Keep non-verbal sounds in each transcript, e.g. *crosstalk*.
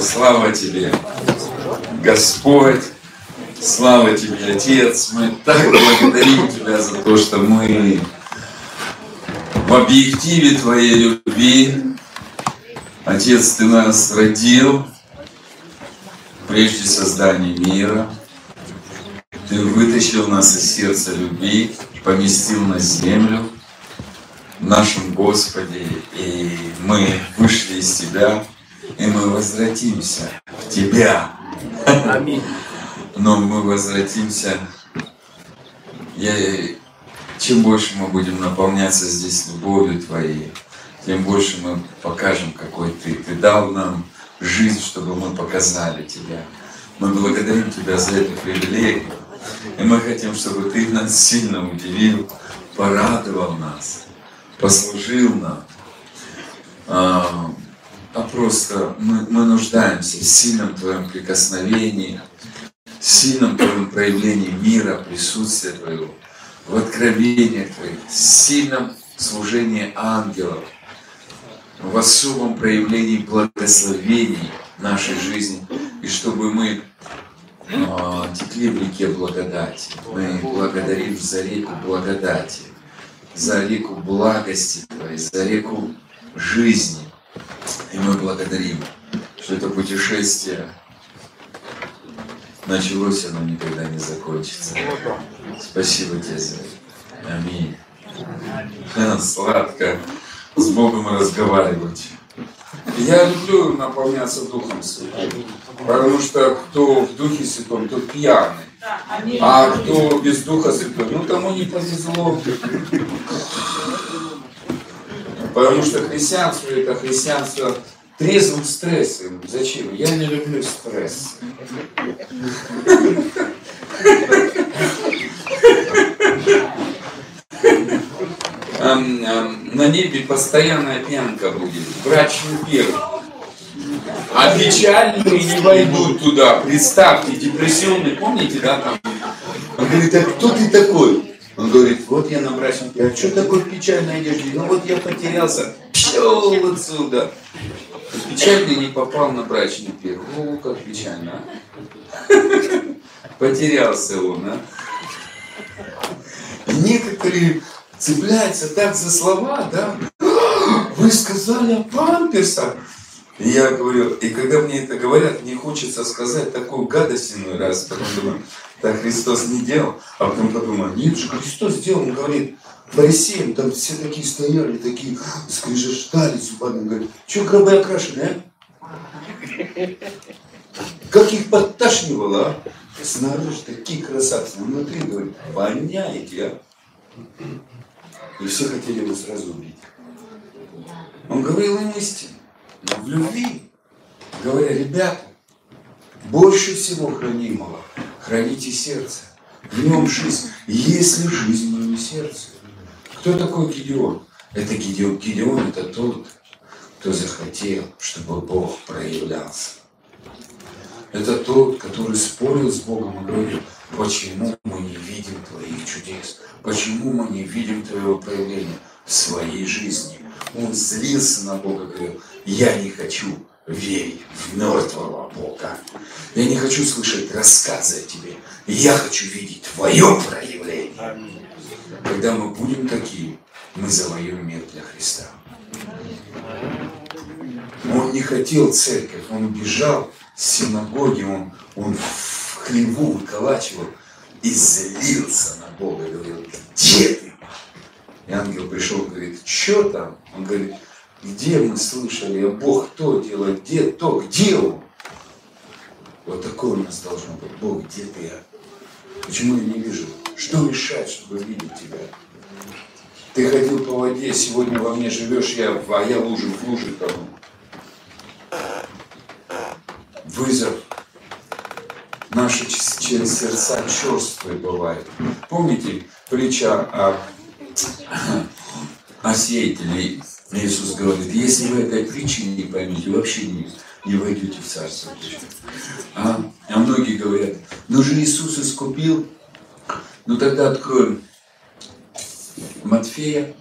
слава Тебе, Господь, слава Тебе, Отец. Мы так благодарим Тебя за то, что мы в объективе Твоей любви, Отец, Ты нас родил прежде создания мира. Ты вытащил нас из сердца любви, поместил на землю в нашем Господе, и мы вышли из Тебя, и мы возвратимся в Тебя. Аминь. Но мы возвратимся, я, чем больше мы будем наполняться здесь любовью Твоей, тем больше мы покажем, какой Ты. Ты дал нам жизнь, чтобы мы показали Тебя. Мы благодарим Тебя за эту привилегию. И мы хотим, чтобы Ты нас сильно удивил, порадовал нас, послужил нам. А, просто мы, мы нуждаемся в сильном Твоем прикосновении, в сильном Твоем проявлении мира, присутствия Твоего, в откровениях Твоих, в сильном служении ангелов, в особом проявлении благословений нашей жизни, и чтобы мы а, текли в реке благодати. Мы благодарим за реку благодати, за реку благости Твоей, за реку жизни. И мы благодарим, что это путешествие началось, оно никогда не закончится. Спасибо тебе за это. Аминь. Сладко с Богом разговаривать. Я люблю наполняться Духом Святым, потому что кто в Духе Святом, тот пьяный. А кто без Духа Святого, ну тому не повезло. Потому что христианство это христианство трезвым стрессом. Зачем? Я не люблю стресс. На небе постоянная пьянка будет, брачный пир. А печальные не войдут туда. Представьте, депрессионный, помните, да, там? Он говорит, а кто ты такой? Он говорит, вот я на пире. А что такое в печальной одежде? Ну вот я потерялся. Пшел отсюда. Печальный не попал на брачный пир. О, как печально, а? Потерялся он, а? Некоторые цепляются так за слова, да? Вы сказали о памперсах. И я говорю, и когда мне это говорят, мне хочется сказать такую гадость иной раз, потом думаю, так Христос не делал, а потом подумал, нет же, Христос сделал, он говорит, фарисеям, там все такие стояли, такие скрежетали зубами, он говорит, что гробы окрашены, а? Как их подташнивало, а? Снаружи такие красавцы, а внутри, говорит, воняете, а? И все хотели его сразу убить. Он говорил им истину, но в любви, говоря, ребята, больше всего хранимого храните сердце. В нем жизнь. Если жизнь в моем сердце. Кто такой Гидеон? Это Гидеон. Гидеон это тот, кто захотел, чтобы Бог проявлялся. Это тот, который спорил с Богом и говорил, почему мы не видим Твоих чудес, почему мы не видим Твоего проявления в своей жизни. Он злился на Бога, говорил, я не хочу верить в мертвого Бога. Я не хочу слышать рассказы о Тебе. Я хочу видеть Твое проявление. Когда мы будем такие, мы завоюем мир для Христа. Он не хотел церковь, он бежал с синагоги, он, он в хлеву выколачивал и злился на Бога, говорил, где ты? И ангел пришел говорит, что там? Он говорит, где мы слышали, а Бог кто делает, где то, где Он? Вот такое у нас должно быть. Бог, где ты? Почему я не вижу? Что мешает, чтобы видеть тебя? Ты ходил по воде, сегодня во мне живешь, я, а я лужу в луже тону. Вызов наши через сердца черствые бывают. Помните притча о, о сеятеле? Иисус говорит, если вы этой притчи не поймете, вообще не, не войдете в Царство. А, а многие говорят, ну же Иисус искупил. Ну тогда откроем Матфея,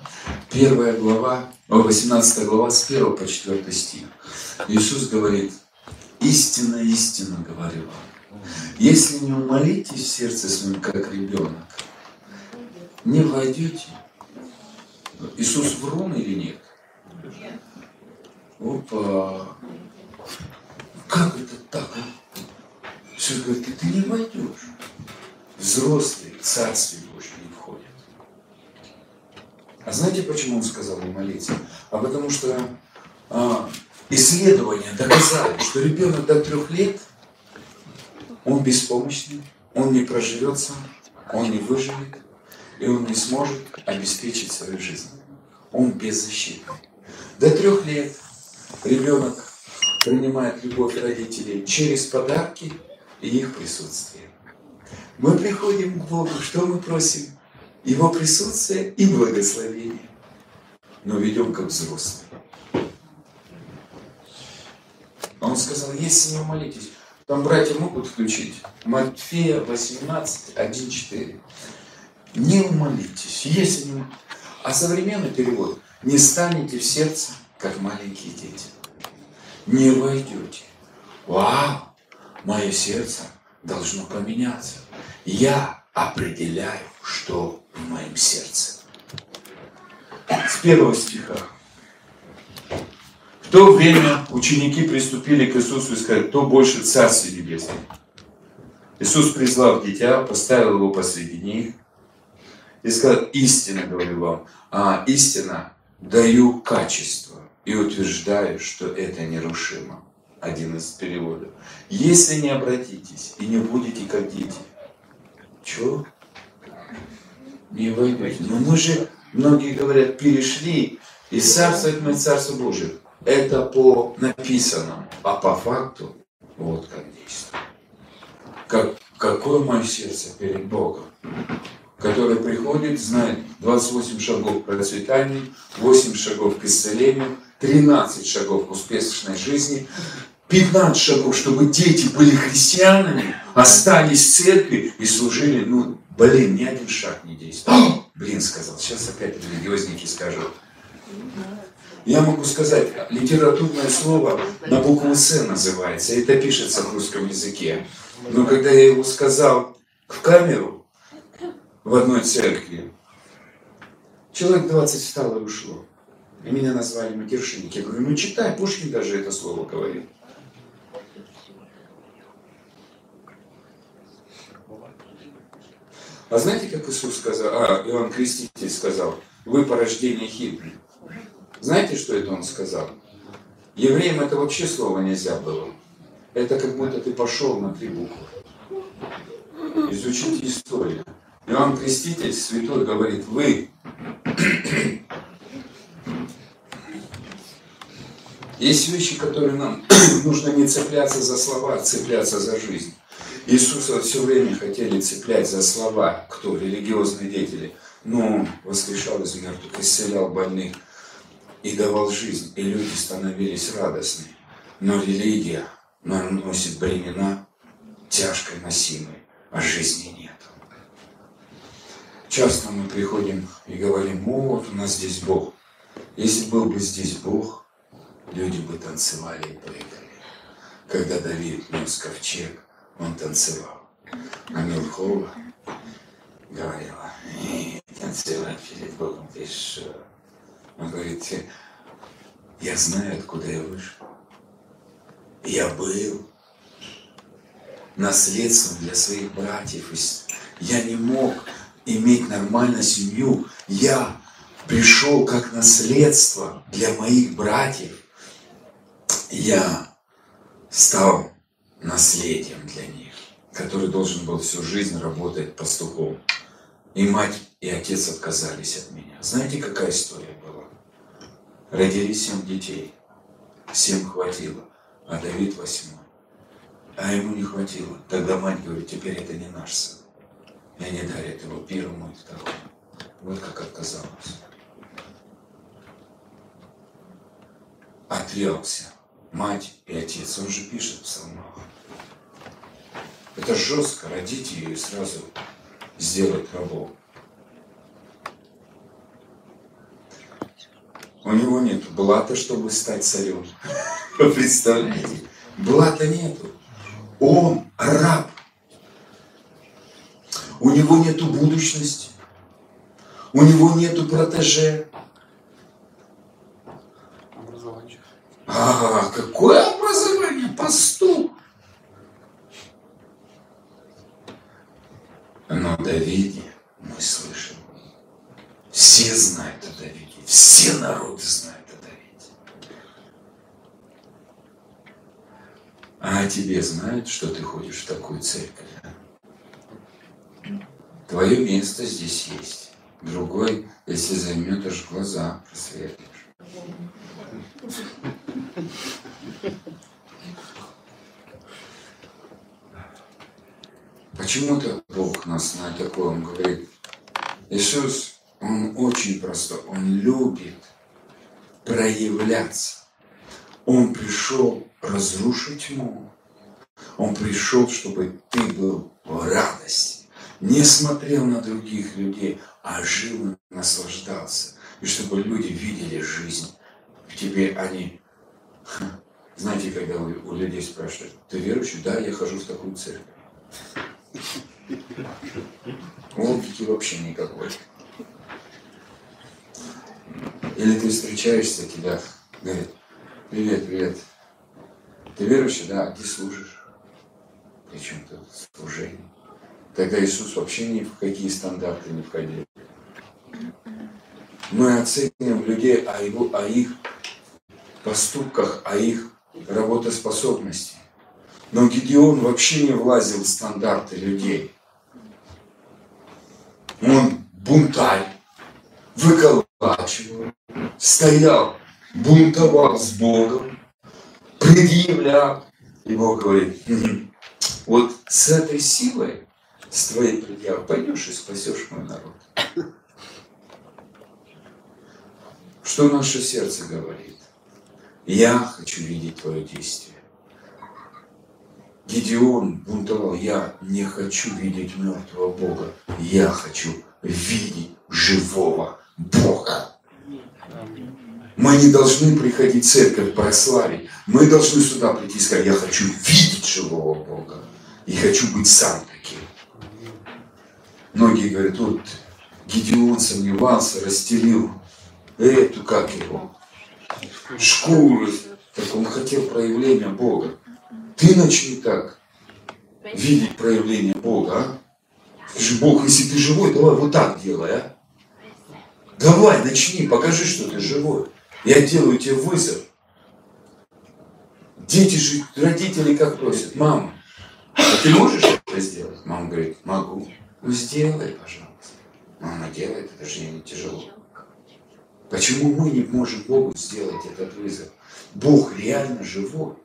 первая глава, 18 глава, с 1 по 4 стих. Иисус говорит, Истинно, истинно говорю вам. Если не умолитесь в сердце своем, как ребенок, не войдете. Иисус врун или нет? Опа! Как это так? Все говорит, ты не войдешь. Взрослые в Царствие Божье не входят. А знаете, почему он сказал не молиться? А потому что а, исследования доказали, что ребенок до трех лет, он беспомощный, он не проживется, он не выживет, и он не сможет обеспечить свою жизнь. Он беззащитный. До трех лет ребенок принимает любовь родителей через подарки и их присутствие. Мы приходим к Богу, что мы просим? Его присутствие и благословение. Но ведем как взрослые. Он сказал, если не молитесь, там братья могут включить. Матфея 18, 1, 4. Не умолитесь, если не А современный перевод, не станете в сердце, как маленькие дети. Не войдете. Вау, мое сердце должно поменяться. Я определяю, что в моем сердце. С первого стиха. В то время ученики приступили к Иисусу и сказали, кто больше Царствие Небесное. Иисус призвал дитя, поставил его посреди них и сказал, истинно говорю вам, а истина даю качество и утверждаю, что это нерушимо. Один из переводов. Если не обратитесь и не будете как дети, что? Не войдете. Но мы же, многие говорят, перешли и царствовать мы Царство Божие. Это по написанному, а по факту вот как действует. Как, какое мое сердце перед Богом? Который приходит, знает 28 шагов к процветанию, 8 шагов к исцелению, 13 шагов к успешной жизни, 15 шагов, чтобы дети были христианами, остались в церкви и служили, ну, блин, ни один шаг не действует. *gasps* Блин, сказал, сейчас опять религиозники скажут. Я могу сказать, литературное слово на букву «С» называется, это пишется в русском языке. Но когда я его сказал в камеру, в одной церкви. Человек 20 встало и ушло. И меня назвали матершинник. Я говорю, ну читай, Пушкин даже это слово говорит. А знаете, как Иисус сказал, а, Иоанн Креститель сказал, вы порождение хибли. Знаете, что это он сказал? Евреям это вообще слово нельзя было. Это как будто ты пошел на три буквы. Изучите историю. Иоанн Креститель, святой, говорит, вы *clears throat* Есть вещи, которые нам *clears throat* нужно не цепляться за слова, а цепляться за жизнь. Иисуса все время хотели цеплять за слова, кто? Религиозные деятели. Но он воскрешал из мертвых, исцелял больных и давал жизнь, и люди становились радостны. Но религия наносит бремена тяжкой носимой, а жизни нет. Часто мы приходим и говорим, вот у нас здесь Бог. Если был бы здесь Бог, люди бы танцевали и прыгали. Когда Давид нес ковчег, он танцевал. А Милхова говорила, танцевать перед Богом, ты что? Он говорит, я знаю, откуда я вышел. Я был наследством для своих братьев. Я не мог иметь нормальную семью. Я пришел как наследство для моих братьев. Я стал наследием для них, который должен был всю жизнь работать пастухом. И мать, и отец отказались от меня. Знаете, какая история была? Родили семь детей. Семь хватило, а Давид восьмой. А ему не хватило. Тогда мать говорит, теперь это не наш сын. И они дарят его первому и второму. Вот как отказалась. Отрекся. Мать и отец. Он же пишет в псалмах. Это жестко. Родить ее и сразу сделать рабом. У него нет блата, чтобы стать царем. *laughs* Вы представляете? блата нету. Он раб. У него нету будущности. У него нету протеже. Образование. А, какое образование? Пастух. Но Давиде мы слышим. Все знают о Давиде. Все народы знают о Давиде. А о тебе знают, что ты ходишь в такую церковь? Твое место здесь есть. Другой, если заметишь глаза, просветлишь. Почему-то Бог нас на таком говорит. Иисус, Он очень простой, Он любит проявляться. Он пришел разрушить тьму. Он пришел, чтобы ты был в радости. Не смотрел на других людей, а жил и наслаждался. И чтобы люди видели жизнь тебе, они... Знаете, когда у, у людей спрашивают, ты верующий? Да, я хожу в такую церковь. Логики вообще никакой. Или ты встречаешься, тебя говорит, привет, привет. Ты верующий? Да, а где служишь? Причем тут служение? Тогда Иисус вообще ни в какие стандарты не входил. Мы оцениваем людей о, его, о их поступках, о их работоспособности. Но Гедеон вообще не влазил в стандарты людей. Он бунтарь, выколачивал, стоял, бунтовал с Богом, предъявлял. И Бог говорит, «Мгм. вот с этой силой, с твоей предъявой, пойдешь и спасешь мой народ. Что наше сердце говорит? Я хочу видеть твое действие. Гедеон бунтовал, я не хочу видеть мертвого Бога, я хочу видеть живого Бога. Мы не должны приходить в церковь прославить. Мы должны сюда прийти и сказать, я хочу видеть живого Бога. И хочу быть сам. Многие говорят, вот Гедеон сомневался, расстелил эту, как его, шкуру. Так он хотел проявления Бога. Ты начни так видеть проявление Бога, а? Скажи, Бог, если ты живой, давай вот так делай, а? Давай, начни, покажи, что ты живой. Я делаю тебе вызов. Дети же, родители как просят, мама, а ты можешь это сделать? Мама говорит, могу. Ну сделай, пожалуйста. Она делает, это же не тяжело. Почему мы не можем Богу сделать этот вызов? Бог реально живой.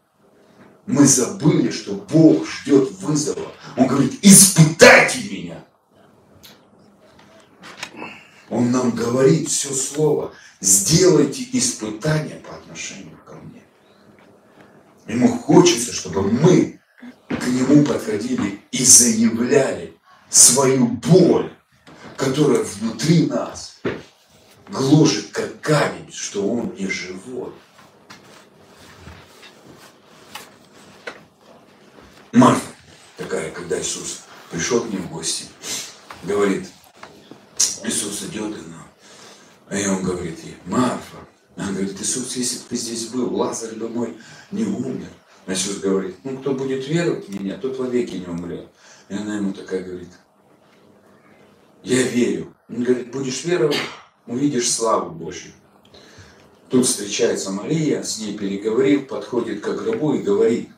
Мы забыли, что Бог ждет вызова. Он говорит, испытайте меня. Он нам говорит все слово. Сделайте испытания по отношению ко мне. Ему хочется, чтобы мы к нему подходили и заявляли свою боль, которая внутри нас гложет как камень, что он не живой. Марфа такая, когда Иисус пришел к ним в гости, говорит, Иисус идет, и, и он говорит ей, Марфа, она говорит, Иисус, если бы ты здесь был, Лазарь бы мой не умер. Иисус говорит, ну кто будет веровать в меня, тот вовеки не умрет. И она ему такая говорит, я верю. Он говорит, будешь веровать, увидишь славу Божью. Тут встречается Мария, с ней переговорив, подходит к гробу и говорит,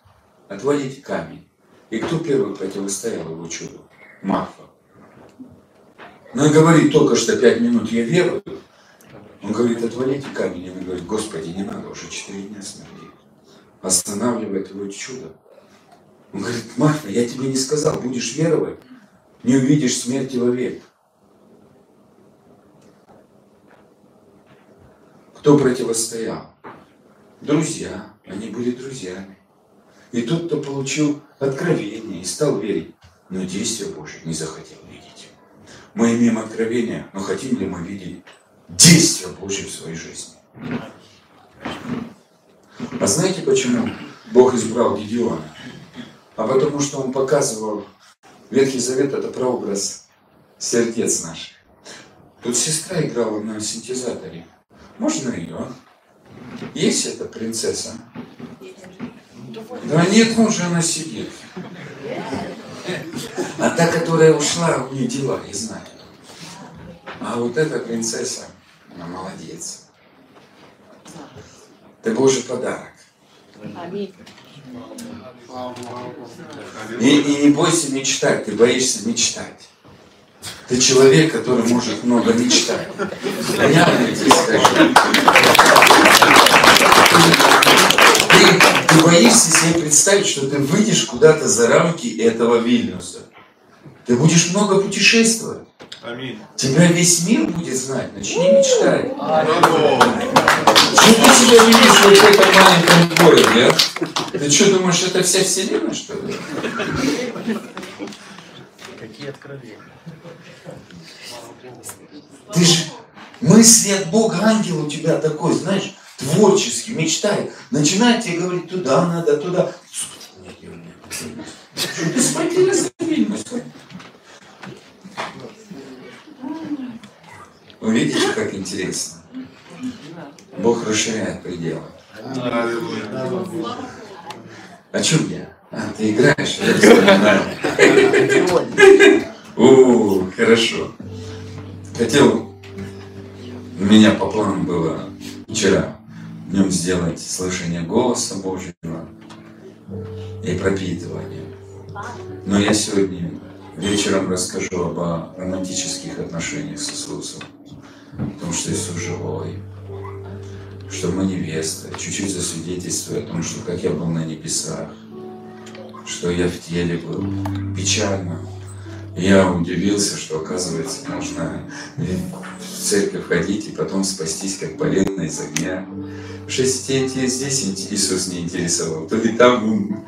отвалите камень. И кто первый противостоял его чуду? Марфа. Она говорит, только что пять минут я верую. Он говорит, отвалите камень. И она говорит, Господи, не надо, уже четыре дня смерти. Останавливает его чудо. Он говорит, Марфа, я тебе не сказал, будешь веровать, не увидишь смерти вовек. Кто противостоял? Друзья. Они были друзьями. И тот, кто получил откровение и стал верить, но действия Божьи не захотел видеть. Мы имеем откровение, но хотим ли мы видеть действия Божьи в своей жизни? А знаете почему Бог избрал Гедеона? А потому что он показывал, Ветхий Завет это прообраз сердец наших. Тут сестра играла на синтезаторе. Можно ее? Есть эта принцесса? Да нет, ну уже она сидит. А та, которая ушла, у нее дела, я знаю. А вот эта принцесса, она молодец. Ты Божий подарок. Аминь. И, и не бойся мечтать, ты боишься мечтать. Ты человек, который может много мечтать. Понятно я тебе скажу? Ты, ты боишься себе представить, что ты выйдешь куда-то за рамки этого Вильнюса. Ты будешь много путешествовать. Аминь. Тебя весь мир будет знать. Начни мечтать. Что ты себя видишь вот в этом маленьком городе, а? Ты что, думаешь, это вся вселенная, что ли? Какие откровения. Ты же мысли от Бога, ангел у тебя такой, знаешь, творческий, мечтай. Начинает тебе говорить, туда надо, туда. Нет, нет, нет. Ты смотри за? Вы видите, как интересно? Бог расширяет пределы. О чем я? А, ты играешь? Я вспоминаю. О, хорошо. Хотел, у меня по плану было вчера днем сделать слышание голоса Божьего и пропитывание. Но я сегодня вечером расскажу об романтических отношениях с Иисусом. Потому что Иисус живой. Что мы невеста. Чуть-чуть засвидетельствую о том, что как я был на небесах. Что я в теле был. Печально. Я удивился, что оказывается можно в церковь ходить и потом спастись как полено из огня. Тебя здесь Иисус не интересовал, то и там он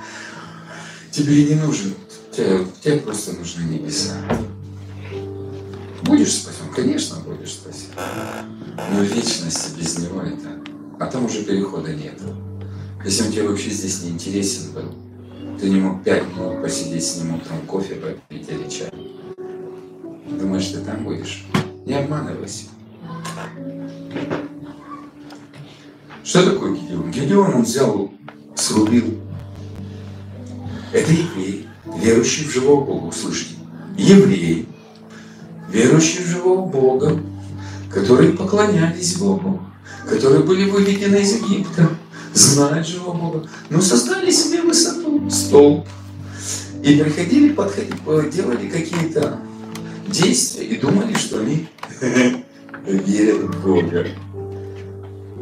тебе и не нужен. Тебе, тебе просто нужны небеса. Будешь спасен? Конечно, будешь спасен. Но вечности без него это... А там уже перехода нет. Если он тебе вообще здесь не интересен был, ты не мог пять минут посидеть с ним утром кофе попить или чай. Думаешь, ты там будешь? Не обманывайся. Что такое Гедеон? Гедеон он взял, срубил. Это еврей, верующий в живого Бога, услышите. Еврей, верующий в живого Бога, которые поклонялись Богу, которые были выведены из Египта, знают живого Бога, но создали себе высоту, столб, и приходили, подходили, делали какие-то действия и думали, что они *laughs* верят в Бога.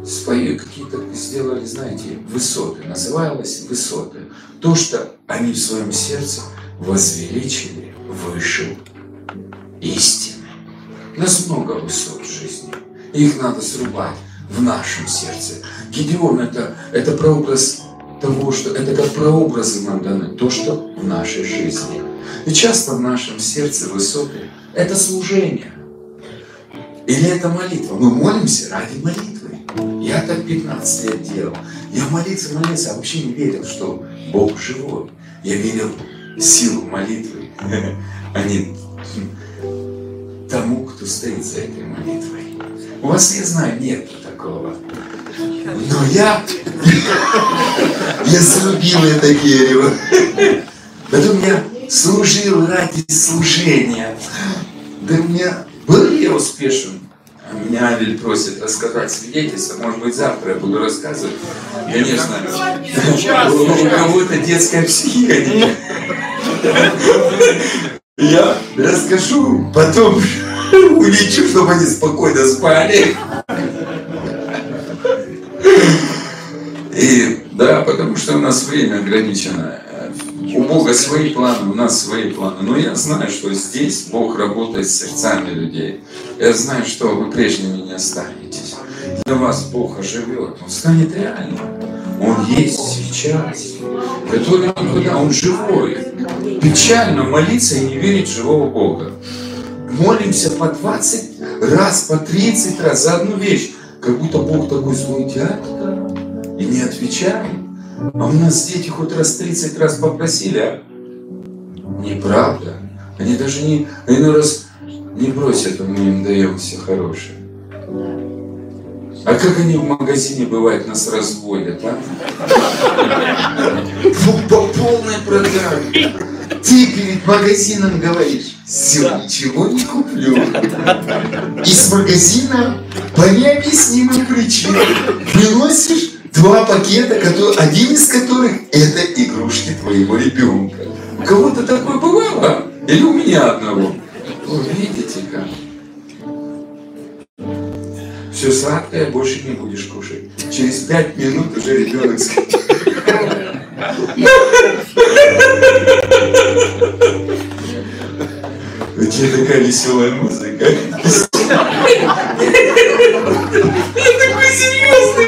Свои какие-то сделали, знаете, высоты, называлось высоты. То, что они в своем сердце возвеличили выше истины. У нас много высот в жизни. Их надо срубать в нашем сердце. Гедеон это, это прообраз того, что это как прообразы нам даны, то, что в нашей жизни. И часто в нашем сердце высоты – это служение. Или это молитва. Мы молимся ради молитвы. Я так 15 лет делал. Я молиться, молиться, а вообще не верил, что Бог живой. Я верил в силу молитвы, *laughs* а не тому, кто стоит за этой молитвой. У вас, я знаю, нет такого. Но я, *laughs* я срубил это дерево. Потом я служил ради служения. Да меня был я успешен. А Меня Авель просит рассказать свидетельство. Может быть, завтра я буду рассказывать. Конечно, *laughs* у кого-то детская психика. Я расскажу, потом *laughs* улечу, чтобы они спокойно спали. И да, потому что у нас время ограничено. У Бога свои планы, у нас свои планы. Но я знаю, что здесь Бог работает с сердцами людей. Я знаю, что вы прежними не останетесь. Для вас Бог оживет, Он станет реальным. Он есть сейчас. Который он? Он живой. Печально молиться и не верить в живого Бога. Молимся по 20 раз, по 30 раз за одну вещь. Как будто Бог такой злой дядька и не отвечает. А у нас дети хоть раз 30 раз попросили, а? Неправда. Они даже не, иной раз не просят, а мы им даем все хорошее. А как они в магазине, бывает, нас разводят, а? По полной программе. Ты перед магазином говоришь, все, ничего не куплю. И с магазина по необъяснимым причинам приносишь два пакета, которые- один из которых это игрушки твоего ребенка. У кого-то такое бывало? Или у меня одного? О, видите как? Все сладкое больше не будешь кушать. Через пять минут уже ребенок скажет. У тебя такая веселая музыка. Я такой серьезный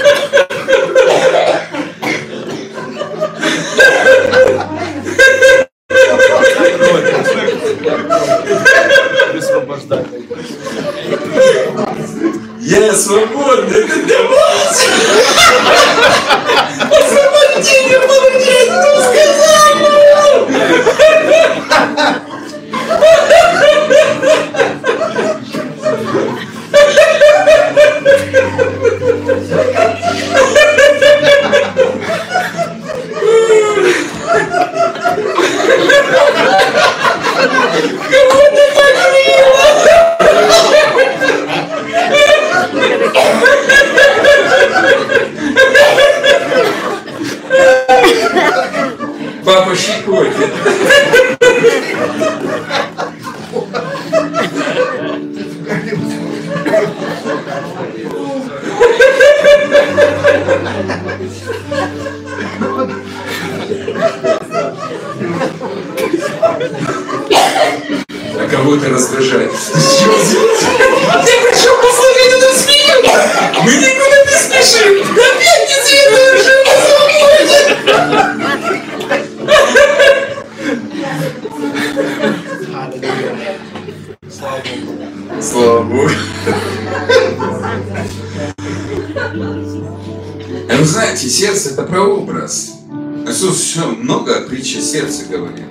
говорил.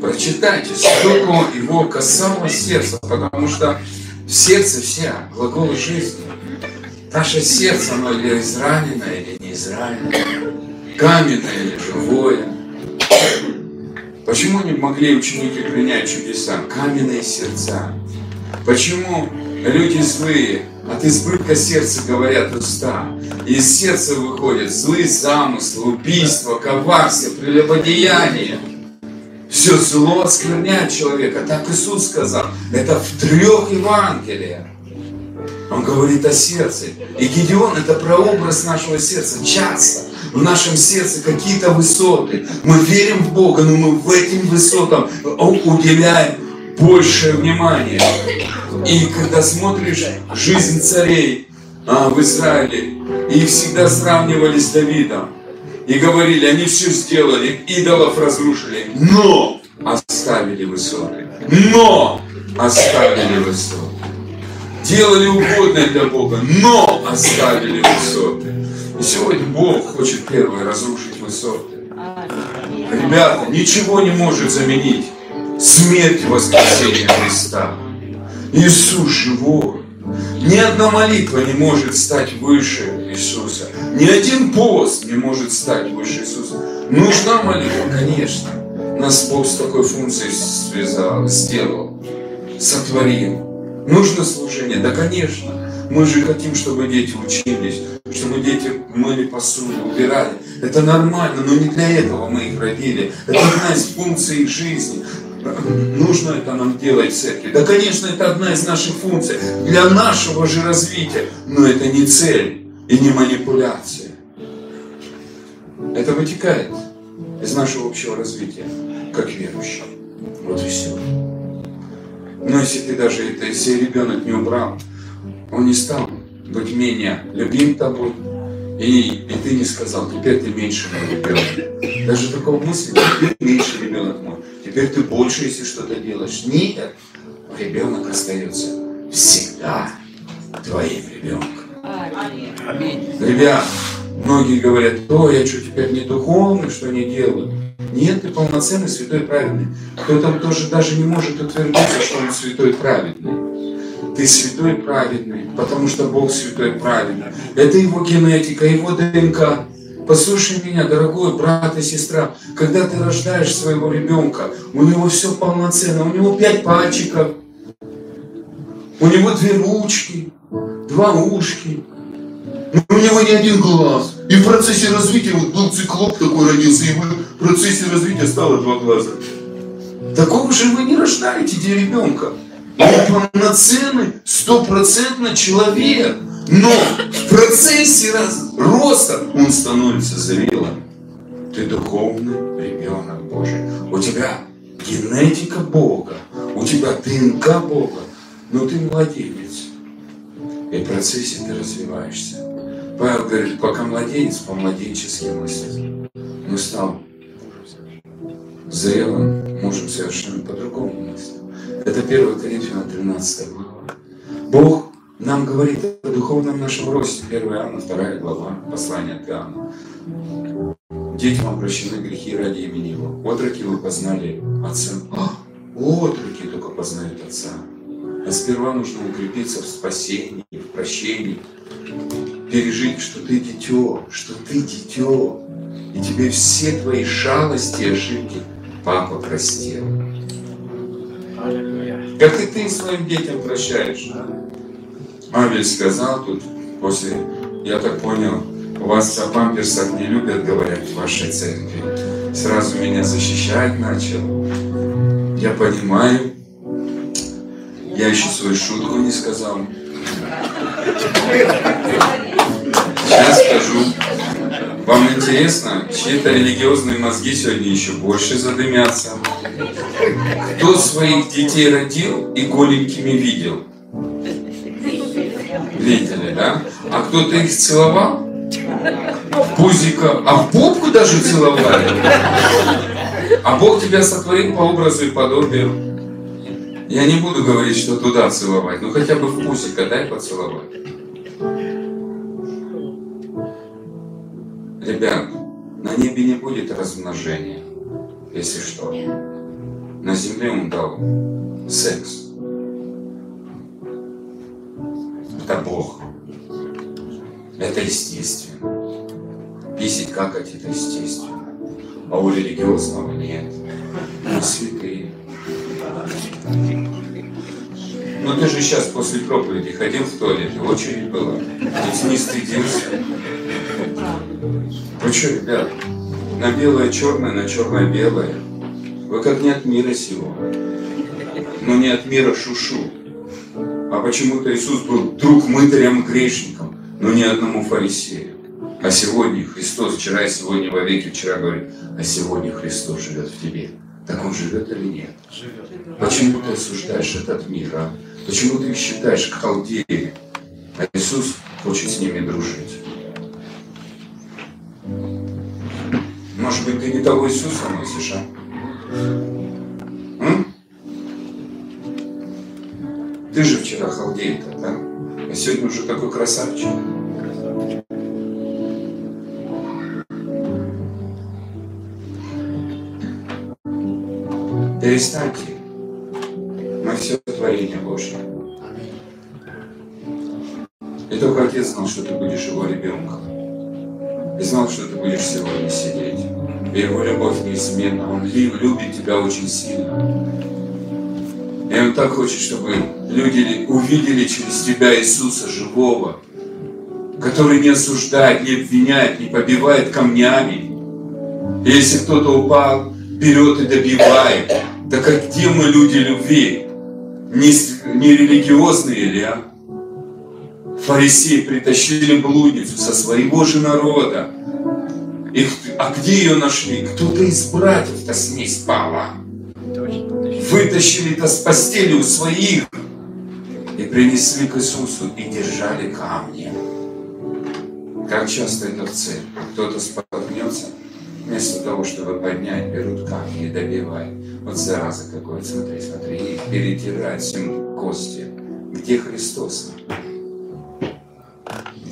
Прочитайте, сколько его касалось сердца, потому что в сердце вся глаголы жизни. Наше сердце, оно или израненное, или не израненное, каменное или живое. Почему не могли ученики принять чудеса? Каменные сердца. Почему люди злые? От избытка сердца говорят уста. Из сердца выходят злые замыслы, убийства, коварство, прелюбодеяние. Все зло оскверняет человека. Так Иисус сказал. Это в трех Евангелиях. Он говорит о сердце. И Гедеон это прообраз нашего сердца. Часто в нашем сердце какие-то высоты. Мы верим в Бога, но мы в этим высотам уделяем большее внимание. И когда смотришь жизнь царей а, в Израиле, их всегда сравнивали с Давидом. И говорили, они все сделали, идолов разрушили, но оставили высоты. Но оставили высоты. Делали угодное для Бога, но оставили высоты. И сегодня Бог хочет первый разрушить высоты. Ребята, ничего не может заменить смерть и воскресение Христа. Иисус живой. Ни одна молитва не может стать выше Иисуса. Ни один пост не может стать выше Иисуса. Нужна молитва, конечно. Нас Бог с такой функцией связал, сделал, сотворил. Нужно служение? Да, конечно. Мы же хотим, чтобы дети учились, чтобы дети мыли посуду, убирали. Это нормально, но не для этого мы их родили. Это одна из функций их жизни. Нужно это нам делать в церкви. Да, конечно, это одна из наших функций для нашего же развития, но это не цель и не манипуляция. Это вытекает из нашего общего развития, как верующий. Вот и все. Но если ты даже это, если ребенок не убрал, он не стал быть менее любим тобой, и, и ты не сказал, теперь ты меньше мой ребенок. Даже такого мысли, теперь меньше ребенок мой. Теперь ты больше, если что-то делаешь. Нет, ребенок остается всегда твоим ребенком. Ребят, многие говорят, о, я что, теперь не духовный, что не делаю? Нет, ты полноценный, святой, праведный. Кто-то тоже даже не может утвердиться, что он святой, праведный. Ты святой, праведный, потому что Бог святой, праведный. Это его генетика, его ДНК. Послушай меня, дорогой брат и сестра, когда ты рождаешь своего ребенка, у него все полноценно, у него пять пальчиков, у него две ручки, два ушки, но у него не один глаз. И в процессе развития вот был циклоп такой родился, и в процессе развития стало два глаза. Такого же вы не рождаете где ребенка. Он полноценный, стопроцентно человек. Но в процессе раз, роста он становится зрелым. Ты духовный ребенок Божий. У тебя генетика Бога, у тебя ДНК Бога, но ты младенец. И в процессе ты развиваешься. Павел говорит, пока младенец, по младенчески мыслить. Но стал зрелым мужем совершенно по-другому мыслить. Это 1 Коринфянам 13 глава. Бог нам говорит о духовном нашем росте. 1 Иоанна, 2 глава, послание от Иоанна. Детям обращены грехи ради имени Его. Отроки вы познали Отца. А, отроки только познают Отца. А сперва нужно укрепиться в спасении, в прощении, пережить, что ты дитё, что ты дитё, и тебе все твои шалости и ошибки папа простил. Как и ты своим детям прощаешь. Авель сказал тут, после, я так понял, у вас о памперсах не любят, говорят, в вашей церкви. Сразу меня защищать начал. Я понимаю. Я еще свою шутку не сказал. Сейчас скажу. Вам интересно, чьи-то религиозные мозги сегодня еще больше задымятся? Кто своих детей родил и голенькими видел? Видели, да? А кто-то их целовал? Пузика, а в попку даже целовали? А Бог тебя сотворил по образу и подобию. Я не буду говорить, что туда целовать, но хотя бы в пузика дай поцеловать. Ребят, на небе не будет размножения, если что. На земле он дал секс. Это Бог. Это естественно. Писать какать это естественно. А у религиозного нет. Мы Ну ты же сейчас после проповеди ходил в туалет, очередь была. Ведь не стыдился. Вы что, ребят, на белое черное, на черное белое. Вы как не от мира сего. Но не от мира шушу. А почему-то Иисус был друг мытарям и грешникам, но не одному фарисею. А сегодня Христос, вчера и сегодня во веки, вчера говорит, а сегодня Христос живет в тебе. Так он живет или нет? Живет. Почему ты осуждаешь этот мир, а? Почему ты их считаешь халдеями? А Иисус хочет с ними дружить. Может быть, ты не того Иисуса носишь, а? М? Ты же вчера халдей-то, да? А сегодня уже такой красавчик. Перестаньте. Только Отец знал, что ты будешь его ребенком. И знал, что ты будешь сегодня сидеть. И его любовь неизменна. Он любит тебя очень сильно. И он так хочет, чтобы люди увидели через тебя Иисуса живого, который не осуждает, не обвиняет, не побивает камнями. И если кто-то упал, берет и добивает. Так а где мы люди любви? Не, не религиозные ли, а? Фарисеи притащили блудницу со своего же народа. И, а где ее нашли? Кто-то из братьев-то с ней спала. Вытащили-то с постели у своих. И принесли к Иисусу и держали камни. Как часто это в церкви? Кто-то споткнется, вместо того, чтобы поднять, берут камни и добивают. Вот зараза какой, смотри, смотри, и перетирают всем кости. Где Христос?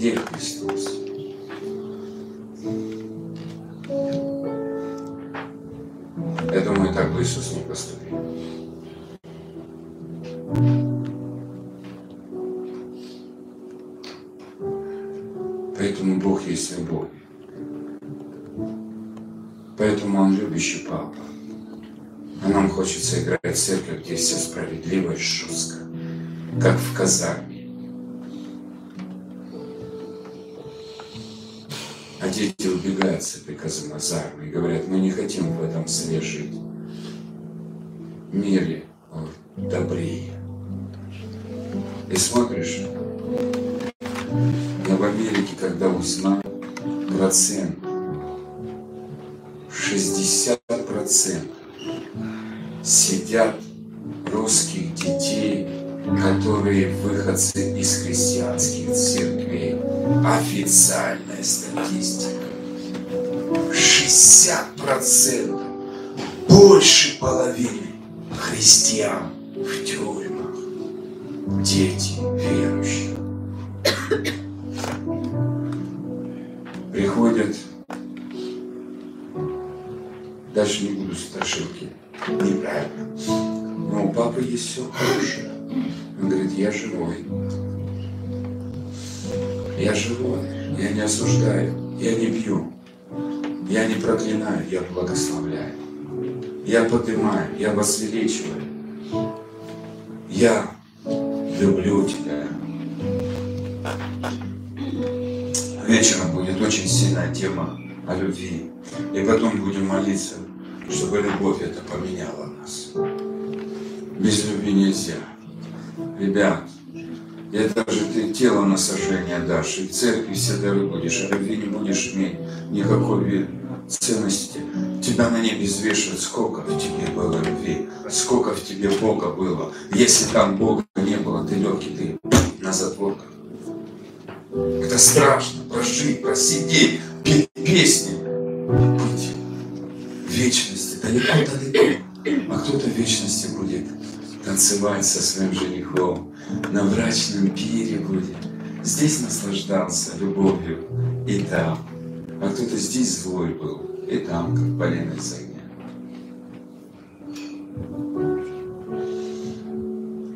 Где Христос? Я думаю, так бы Иисус не поступил. Поэтому Бог есть любовь. Поэтому Он любящий папа. А нам хочется играть в церковь, где все справедливо и жестко, как в казарме. Дети убегают с этой казармы и говорят, мы не хотим в этом селе жить. Мире Я поднимаю. Я возвеличиваю. Я люблю тебя. Вечером будет очень сильная тема о любви. И потом будем молиться, чтобы любовь это поменяла нас. Без любви нельзя. Ребят, это же ты тело на сожжение дашь, и в церкви все дары будешь, а любви не будешь иметь никакой ценности. Тебя на небе взвешивают, сколько в тебе было любви, сколько в тебе Бога было. Если там Бога не было, ты легкий, ты на затворках. Это страшно, прожить, просидеть, петь песни, быть в вечности, далеко-далеко. А кто-то в вечности будет танцевать со своим женихом, на брачном пире будет. Здесь наслаждался любовью и там. А кто-то здесь злой был, и там, как полено из огня.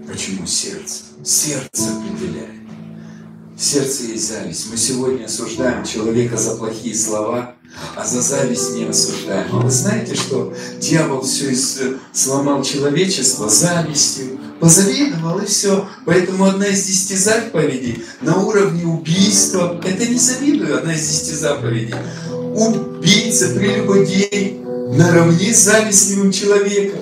Почему сердце? Сердце определяет. Сердце есть зависть. Мы сегодня осуждаем человека за плохие слова, а за зависть не осуждаем. А вы знаете, что дьявол все из, сломал человечество завистью, позавидовал и все. Поэтому одна из десяти заповедей на уровне убийства, это не завидую, одна из десяти заповедей. Убийца, прелюбодей наравне с завистливым человеком.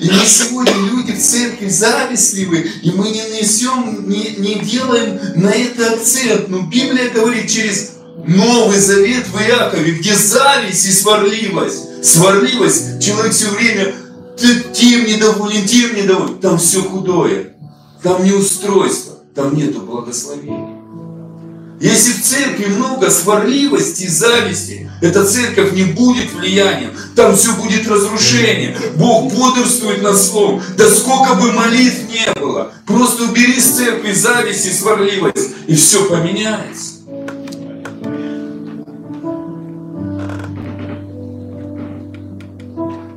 И мы сегодня люди в церкви завистливы, и мы не несем, не, не делаем на это акцент. Но Библия говорит через Новый Завет в Иакове, где зависть и сварливость. Сварливость, человек все время тем недоволен, тем недоволен. Там все худое, там не устройство, там нету благословения. Если в церкви много сварливости и зависти, эта церковь не будет влиянием, там все будет разрушение. Бог бодрствует над словом. Да сколько бы молитв не было, просто убери с церкви зависть и сварливость, и все поменяется.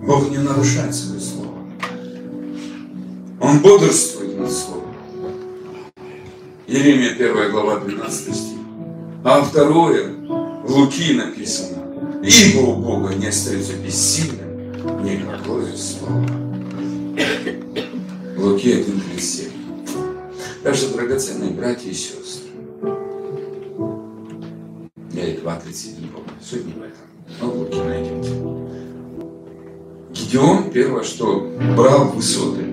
Бог не нарушает свое слово. Он бодрствует. Еремия 1 глава 12 стих. А второе, в Луки написано, ибо у Бога не остается бессильным никакое слово. Луки 1.37. Так что, драгоценные братья и сестры, я и 2.30 не помню, суть не в этом, но Луки найдете. Гедеон, первое, что брал высоты,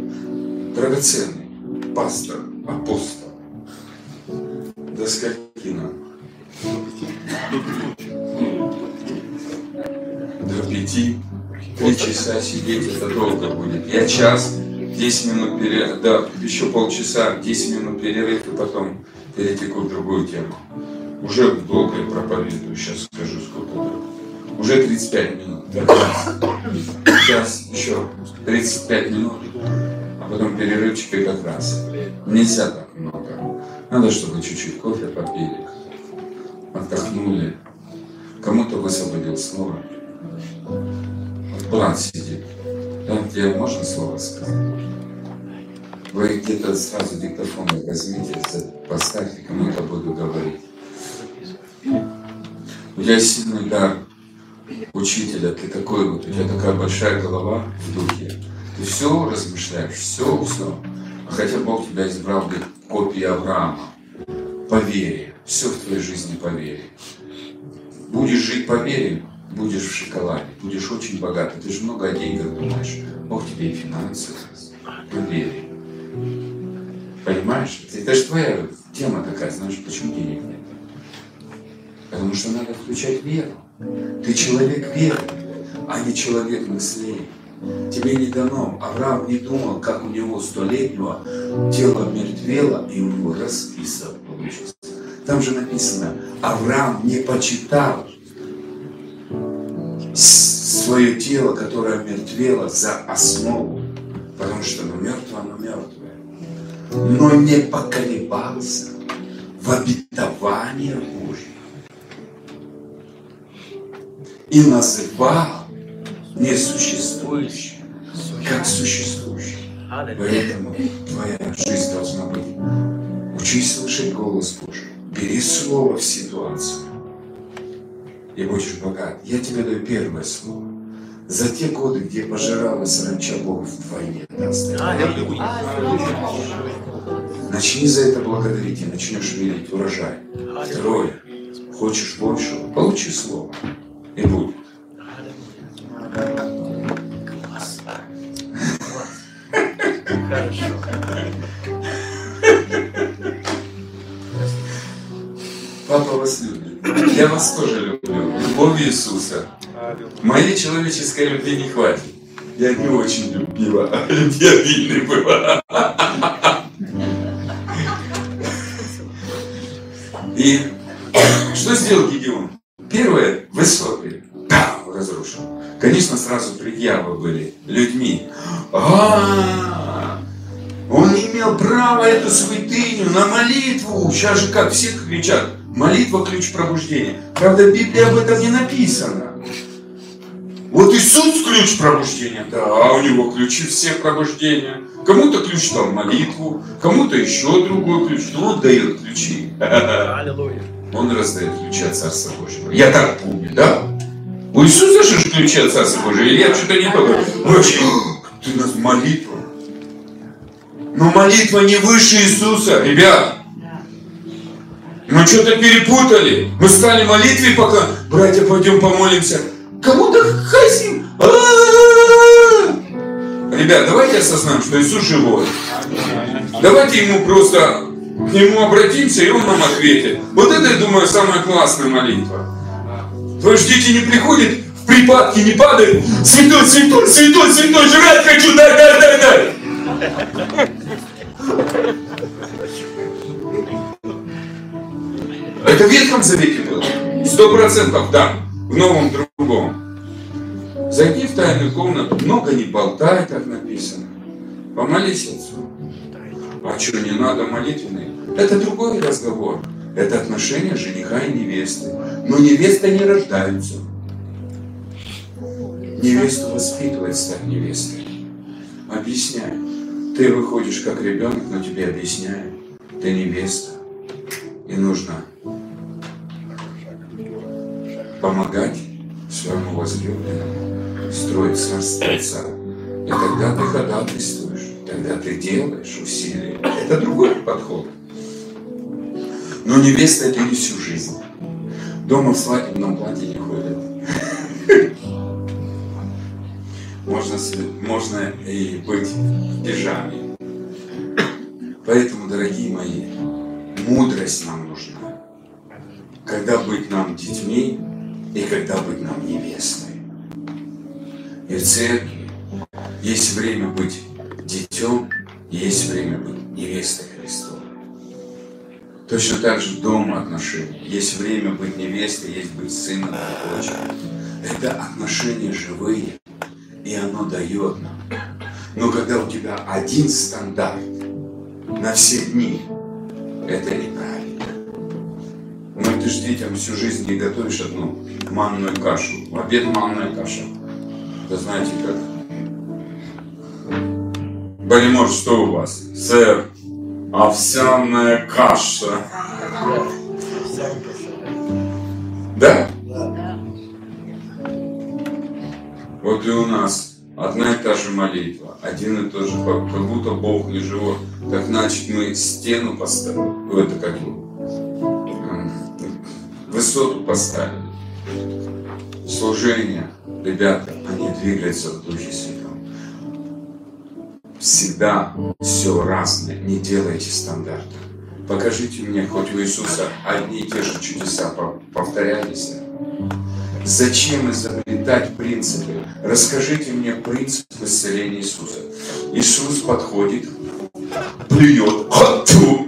драгоценный, пастор, апостол. До скольки нам? До пяти. Три часа сидеть, это долго будет. Я час, 10 минут перерыв, да, еще полчаса, 10 минут перерыв, и потом перетеку в другую тему. Уже долго я проповедую, сейчас скажу, сколько Уже 35 минут. Сейчас еще 35 минут, а потом перерывчик и как раз. Нельзя так. Надо, чтобы чуть-чуть кофе попили. отдохнули. Кому-то высвободил слово. Вот план сидит. Там, где можно слово сказать. Вы где-то сразу диктофон возьмите, поставьте, кому-то буду говорить. У тебя сильный дар учителя, ты такой вот, у тебя такая большая голова в духе. Ты все размышляешь, все, все. Хотя Бог тебя избрал быть копией Авраама. По вере. Все в твоей жизни по вере. Будешь жить по вере, будешь в шоколаде, будешь очень богатый. Ты же много о деньгах думаешь. Бог тебе и финансы. По вере. Понимаешь? Это же твоя тема такая, знаешь, почему денег нет? Потому что надо включать веру. Ты человек веры, а не человек мыслей. Тебе не дано. Авраам не думал, как у него столетнего тело мертвело, и у него расписок получился. Там же написано, Авраам не почитал свое тело, которое мертвело, за основу. Потому что оно мертвое, оно мертвое. Но не поколебался в обетование Божье. И называл несуществующее, как существующее. Аллилуйя. Поэтому твоя жизнь должна быть. Учись слышать голос Божий. Бери слово в ситуацию. И будешь богат. Я тебе даю первое слово. За те годы, где пожирала саранча Бог в войне даст. Начни за это благодарить и начнешь видеть урожай. Второе. Хочешь большего? Получи слово. И будет. Класс. Класс. Хорошо. Папа вас любит. Я вас тоже люблю. Любовь Иисуса. Моей человеческой любви не хватит. Я не очень любила, а любвеобильный была. И что сделал Гедеон? Сразу предъявы были людьми. А, он не имел права эту святыню на молитву. Сейчас же как все кричат. Молитва ключ пробуждения. Правда, в Библии об этом не написано. Вот Иисус ключ пробуждения. Да, у него ключи все пробуждения. Кому-то ключ дал молитву, кому-то еще другой ключ. Ну, он дает ключи. *laughs* Аллилуйя. Он раздает ключи от Царства Божьего. Я так помню, да? У Иисуса же ключи от Царства Божьего. Или я что-то не то говорю? Вообще, ты нас молитва. Но молитва не выше Иисуса, ребят. Мы что-то перепутали. Мы стали молитвой, пока, братья, пойдем помолимся. Кому-то хазим. Ребят, давайте осознаем, что Иисус живой. Давайте ему просто к нему обратимся, и он нам ответит. Вот это, я думаю, самая классная молитва. Твои дети не приходят, в припадки не падают. Святой, святой, святой, святой, жрать хочу, дай, дай, дай, дай. Это в Ветхом Завете было. Сто процентов да. В Новом другом. Зайди в тайную комнату, много не болтай, как написано. Помолись Отцу. А что, не надо молитвенный? Это другой разговор. Это отношения жениха и невесты. Но невеста не рождаются. Невесту воспитывает стать невестой. Объясняю. Ты выходишь как ребенок, но тебе объясняют. Ты невеста. И нужно помогать своему возлюбленному строить царство Отца. И тогда ты ходатайствуешь, тогда ты делаешь усилия. Это другой подход. Но невеста это не всю жизнь. Дома в свадебном платье не ходят. Можно, можно и быть в пижаме. Поэтому, дорогие мои, мудрость нам нужна. Когда быть нам детьми и когда быть нам невестой. И в церкви есть время быть детем, есть время быть невестой Христовой. Точно так же дома отношения. Есть время быть невестой, есть быть сыном дочерью. Это отношения живые, и оно дает нам. Но когда у тебя один стандарт на все дни, это неправильно. Но ты же детям всю жизнь не готовишь одну манную кашу. В обед манная каша. Это знаете как? Балимор, что у вас? Сэр, овсяная каша. Да? Вот и у нас одна и та же молитва, один и тот же как будто Бог не живой. Так значит мы стену поставили, в это как м, высоту поставили. Служение, ребята, они двигаются в Духе Святом. Всегда все разное, не делайте стандарта. Покажите мне, хоть у Иисуса одни и те же чудеса пов- повторялись. Зачем изобретать принципы? Расскажите мне принцип исцеления Иисуса. Иисус подходит, плюет, хату,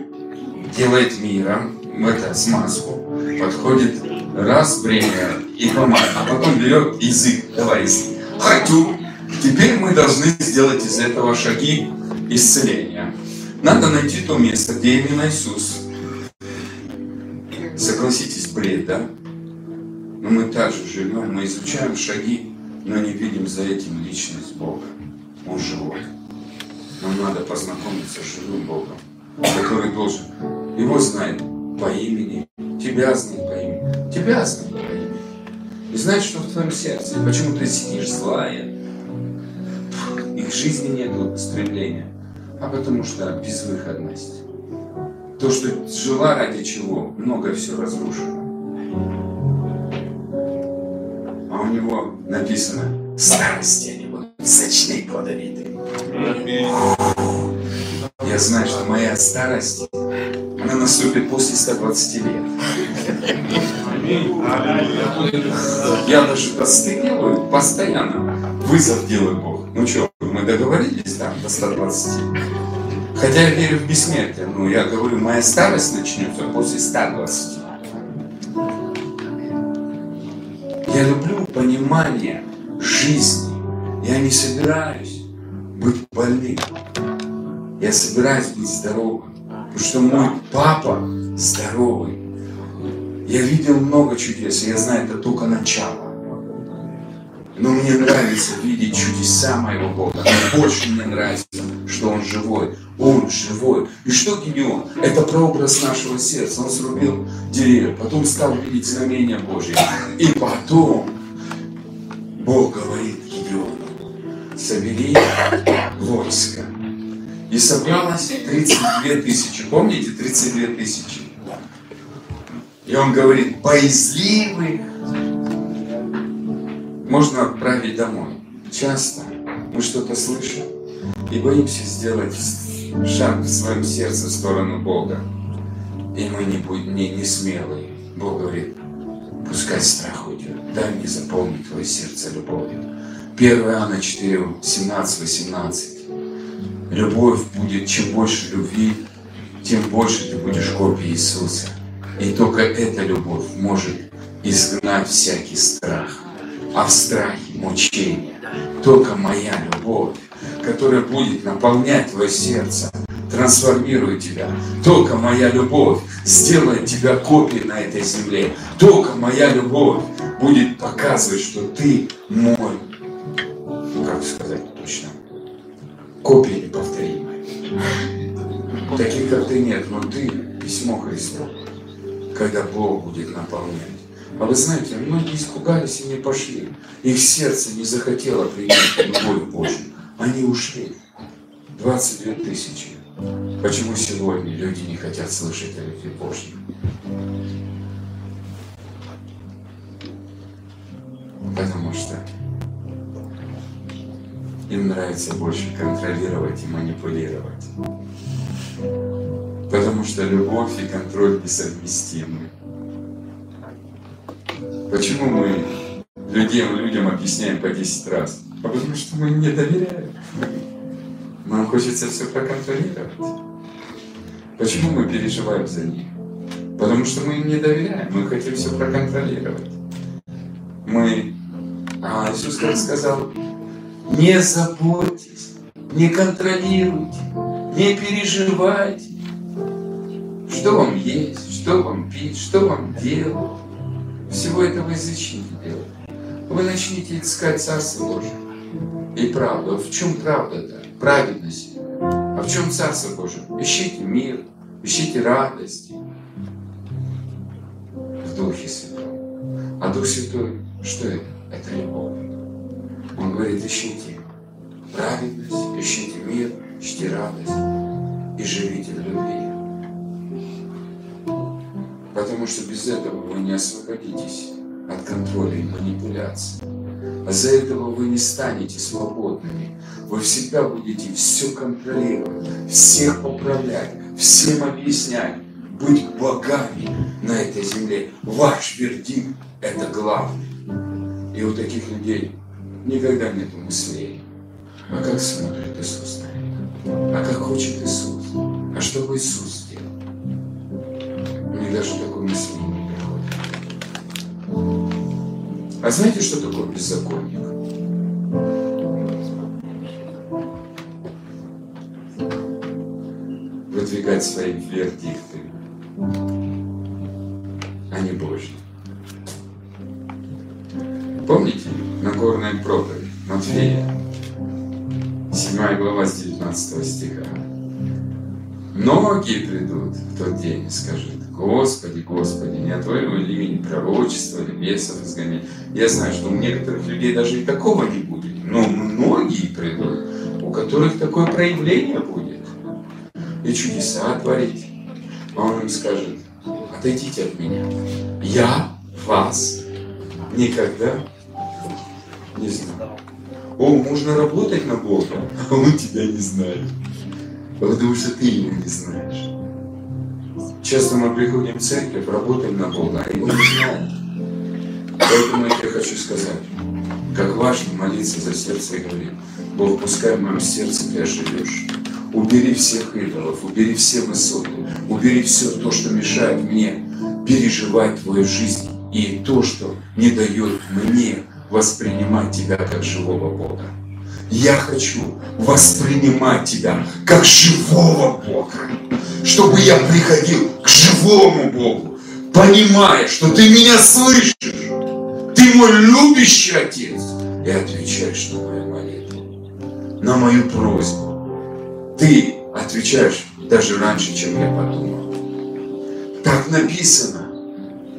делает миром, в это, смазку, подходит, раз, время и помада, а потом берет язык, давай язык, хату. Теперь мы должны сделать из этого шаги исцеления. Надо найти то место, где именно Иисус. Согласитесь, бред, да? Но мы также живем, мы изучаем шаги, но не видим за этим личность Бога. Он живой. Нам надо познакомиться с живым Богом, который должен. Его знает по имени, тебя знает по имени, тебя знает по имени. И знает, что в твоем сердце. Почему ты сидишь злая. И к жизни нет стремления, а потому что безвыходность. То, что жила ради чего, много все разрушено. А у него написано, старости они будут сочны плодовиты. Я знаю, что моя старость, она наступит после 120 лет. Я даже посты делаю постоянно. Вызов делает Бог. Ну что, мы договорились там до 120. Хотя я верю в бессмертие, но я говорю, моя старость начнется после 120. Я люблю понимание жизни. Я не собираюсь быть больным. Я собираюсь быть здоровым. Потому что мой папа здоровый. Я видел много чудес, и я знаю, это только начало. Но мне нравится видеть чудеса моего Бога. Больше мне нравится, что Он живой. Он живой. И что Гедеон? Это прообраз нашего сердца. Он срубил деревья, потом стал видеть знамения Божьи. И потом Бог говорит Гедеону, собери войско. И собралось 32 тысячи. Помните, 32 тысячи? И он говорит, боязливых можно отправить домой. Часто мы что-то слышим и боимся сделать шаг в своем сердце в сторону Бога. И мы не, будем, не, не смелые. Бог говорит, пускай страх уйдет. Дай мне заполнить твое сердце любовью. 1 Иоанна 4, 17, 18. Любовь будет, чем больше любви, тем больше ты будешь копией Иисуса. И только эта любовь может изгнать всякий страх. А в страхе мучение. Только моя любовь, которая будет наполнять твое сердце, трансформирует тебя. Только моя любовь сделает тебя копией на этой земле. Только моя любовь будет показывать, что ты мой, ну как сказать точно, копия неповторимая. Таких, как ты, нет, но ты письмо Христу, когда Бог будет наполнять. А вы знаете, многие испугались и не пошли. Их сердце не захотело принять любовь Божью. Они ушли. 22 тысячи. Почему сегодня люди не хотят слышать о любви Божьей? Потому что им нравится больше контролировать и манипулировать. Потому что любовь и контроль несовместимы. Почему мы людям, людям объясняем по 10 раз? А потому что мы не доверяем. Нам хочется все проконтролировать. Почему мы переживаем за них? Потому что мы им не доверяем, мы хотим все проконтролировать. Мы, а Иисус как сказал, не заботьтесь, не контролируйте, не переживайте, что вам есть, что вам пить, что вам делать. Всего этого не делать. Вы начнете искать Царство Божие. И правду. А в чем правда-то? Праведность. А в чем Царство Божие? Ищите мир, ищите радость в Духе Святом. А Дух Святой, что это? Это любовь. Он говорит, ищите праведность, ищите мир, ищите радость и живите в любви. Потому что без этого вы не освободитесь от контроля и манипуляций. А за этого вы не станете свободными. Вы всегда будете все контролировать, всех поправлять, всем объяснять, быть богами на этой земле. Ваш вердикт – это главный. И у таких людей никогда нет мышления. А как смотрит Иисус на это? А как хочет Иисус? А что бы Иисус них даже такой мысли не приходит. А знаете, что такое беззаконник? Выдвигать свои вердикты, а не Божьи. Помните Нагорная проповедь Матфея, 7 глава с 19 стиха? Многие придут в тот день и скажут, Господи, Господи, не от Твоего имени пророчества или бесов изгонять. Я знаю, что у некоторых людей даже и такого не будет, но многие придут, у которых такое проявление будет. И чудеса творить. А он им скажет, отойдите от меня. Я вас никогда не знал. О, можно работать на Бога, а он тебя не знает. Потому что ты его не знаешь. Часто мы приходим в церковь, работаем на Бога, а его не знаем. Поэтому я хочу сказать, как важно молиться за сердце и говорить, Бог, пускай в моем сердце ты оживешь. Убери всех идолов, убери все высоты, убери все то, что мешает мне переживать твою жизнь и то, что не дает мне воспринимать тебя как живого Бога. Я хочу воспринимать тебя как живого Бога, чтобы я приходил живому Богу, понимая, что ты меня слышишь, ты мой любящий Отец, и отвечаешь на мою молитву, на мою просьбу. Ты отвечаешь даже раньше, чем я подумал. Так написано.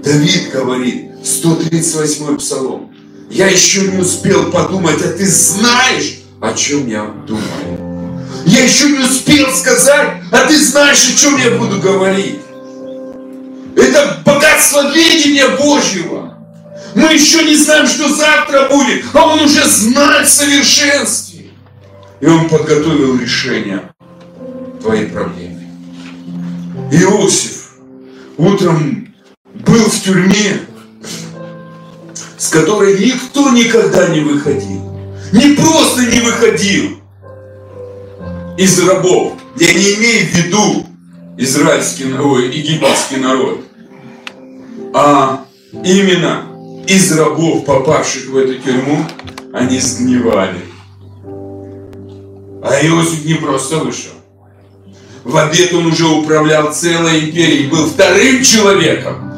Давид говорит, 138 псалом. Я еще не успел подумать, а ты знаешь, о чем я думаю. Я еще не успел сказать, а ты знаешь, о чем я буду говорить. Это богатство видения Божьего. Мы еще не знаем, что завтра будет, а Он уже знает совершенстве. И Он подготовил решение твоей проблемы. Иосиф утром был в тюрьме, с которой никто никогда не выходил. Не просто не выходил из рабов. Я не имею в виду израильский, ой, египетский народ, а именно из рабов, попавших в эту тюрьму, они сгнивали. А Иосиф не просто вышел. В обед он уже управлял целой империей, был вторым человеком.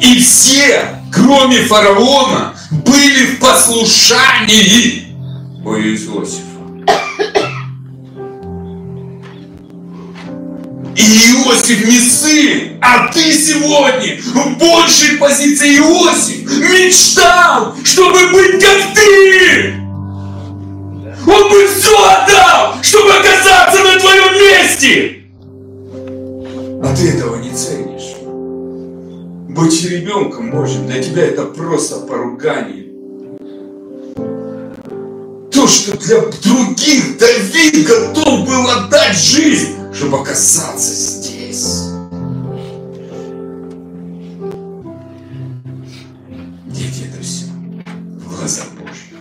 И все, кроме фараона, были в послушании у Иосифа. Иосиф не сын, а ты сегодня в большей позиции Иосиф мечтал, чтобы быть как ты. Он бы все отдал, чтобы оказаться на твоем месте. А ты этого не ценишь. Быть ребенком Божьим для тебя это просто поругание. То, что для других Давид готов был отдать жизнь, чтобы оказаться здесь. Дети, это все в глазах Божьих.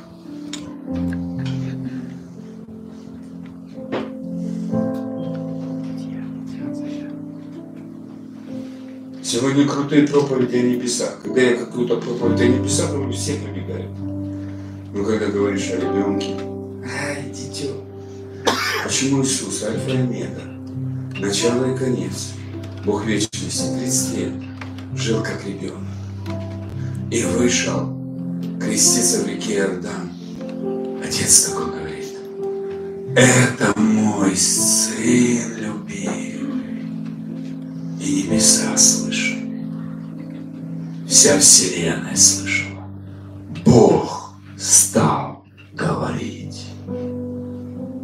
Сегодня крутые проповеди о небесах. Когда я какую-то проповедь о небесах, то все прибегают. Но когда говоришь о ребенке, ай, дитё, почему Иисус, альфа и омега, начало и конец, Бог вечный молодости, 30 лет, жил как ребенок. И вышел креститься в реке Иордан. Отец такой говорит, это мой сын любимый. И небеса слышали. Вся вселенная слышала. Бог стал говорить.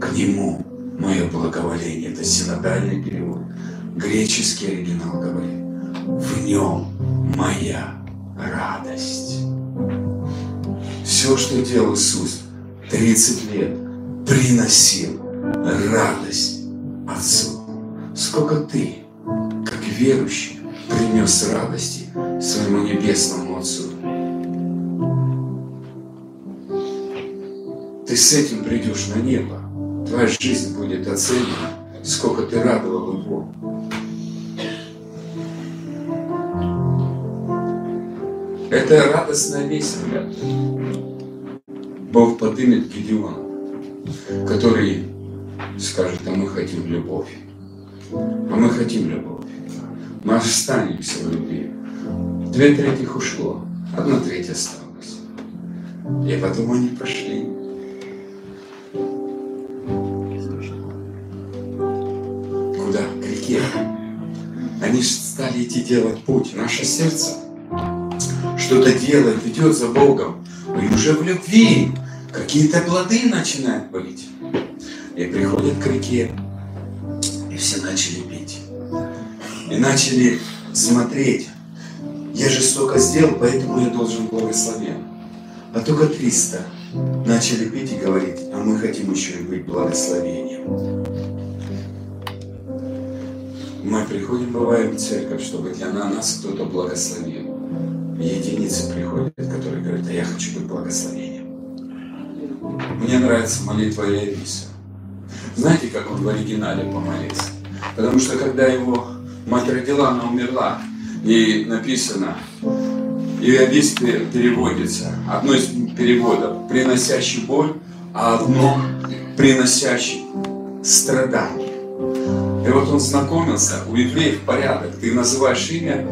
К нему благоволение. Это синодальный перевод. Греческий оригинал говорит. В нем моя радость. Все, что делал Иисус 30 лет, приносил радость Отцу. Сколько ты, как верующий, принес радости своему небесному Отцу. Ты с этим придешь на небо. Твоя жизнь будет оценена, сколько ты радовал Его. Это радостная весть, ребята. Бог подымет Гедеона, который скажет, а мы хотим любовь. А мы хотим любовь. Мы останемся в любви. Две трети ушло, одна треть осталась. И потом они пошли. Делать путь. Наше сердце что-то делает, идет за Богом. И уже в любви какие-то плоды начинают быть. И приходят к реке. И все начали пить. И начали смотреть. Я же столько сделал, поэтому я должен благословен. А только 300 начали пить и говорить, а мы хотим еще и быть благословением. Мы приходим, бываем в церковь, чтобы для нас кто-то благословил. Единицы приходят, которые говорят, а я хочу быть благословением. Мне нравится молитва Иовиса. Знаете, как он в оригинале помолился? Потому что когда его мать родила, она умерла. И написано, Иовис переводится. Одно из переводов, приносящий боль, а одно приносящий страдания. И вот он знакомился, у евреев порядок. Ты называешь имя,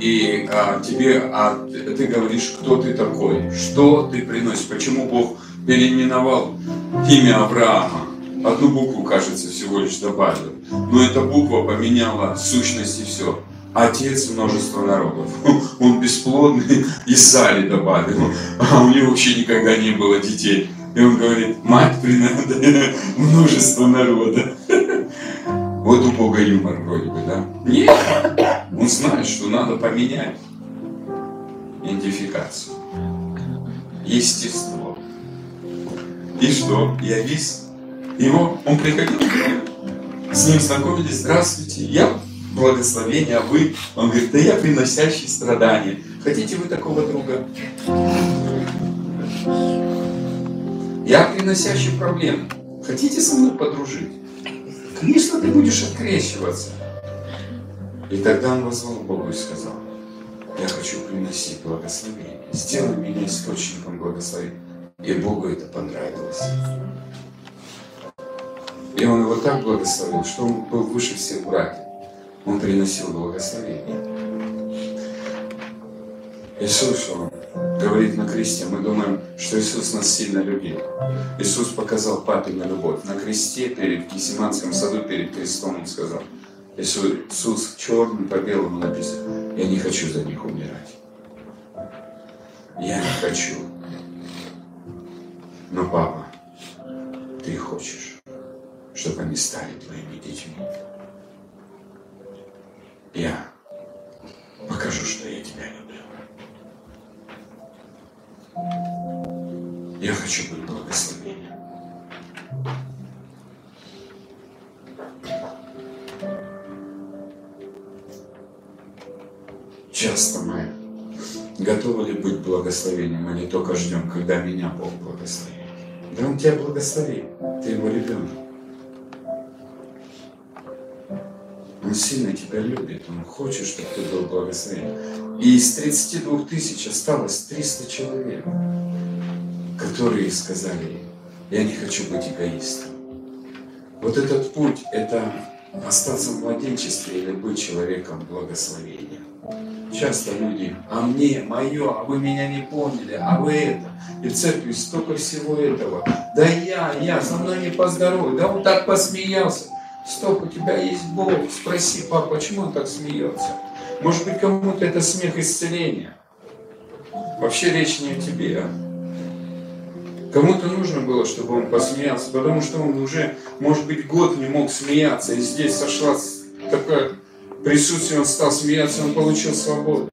и а, тебе, а ты говоришь, кто ты такой, что ты приносишь, почему Бог переименовал имя Авраама. Одну букву, кажется, всего лишь добавил. Но эта буква поменяла сущность и все. Отец множества народов. *laughs* Он бесплодный, и Сали добавил. *laughs* А у него вообще никогда не было детей. И он говорит, мать принадо множество народа. Вот у Бога юмор вроде бы, да? Нет, он знает, что надо поменять идентификацию, естество. И что? Я вис. Его, он приходил, с ним знакомились, здравствуйте, я благословение, а вы? Он говорит, да я приносящий страдания. Хотите вы такого друга? Я приносящий проблемы. Хотите со мной подружить? Конечно, ты будешь открещиваться. И тогда он возвал Богу и сказал, я хочу приносить благословение. Сделай меня источником благословения. И Богу это понравилось. И он его так благословил, что он был выше всех братьев. Он приносил благословение. Иисус, он говорит на кресте, мы думаем, что Иисус нас сильно любил. Иисус показал папе на любовь. На кресте перед Кисиманским саду, перед крестом он сказал, Иисус, Иисус черным по белому написано, я не хочу за них умирать. Я не хочу. Но, папа, ты хочешь, чтобы они стали твоими детьми. Я покажу, что я тебя люблю. Я хочу быть благословением. Часто мы готовы ли быть благословением или только ждем, когда меня Бог благословит? Да Он тебя благословит, ты его ребенок. Он сильно тебя любит, Он хочет, чтобы ты был благословен. И из 32 тысяч осталось 300 человек, которые сказали, я не хочу быть эгоистом. Вот этот путь, это остаться в младенчестве или быть человеком благословения. Часто люди, а мне, мое, а вы меня не поняли, а вы это. И в церкви столько всего этого. Да я, я, со мной не поздоровый, да он так посмеялся. Стоп, у тебя есть Бог. Спроси, папа, почему он так смеется? Может быть, кому-то это смех исцеления. Вообще речь не о тебе, а? Кому-то нужно было, чтобы он посмеялся, потому что он уже, может быть, год не мог смеяться. И здесь сошла такое присутствие, он стал смеяться, он получил свободу.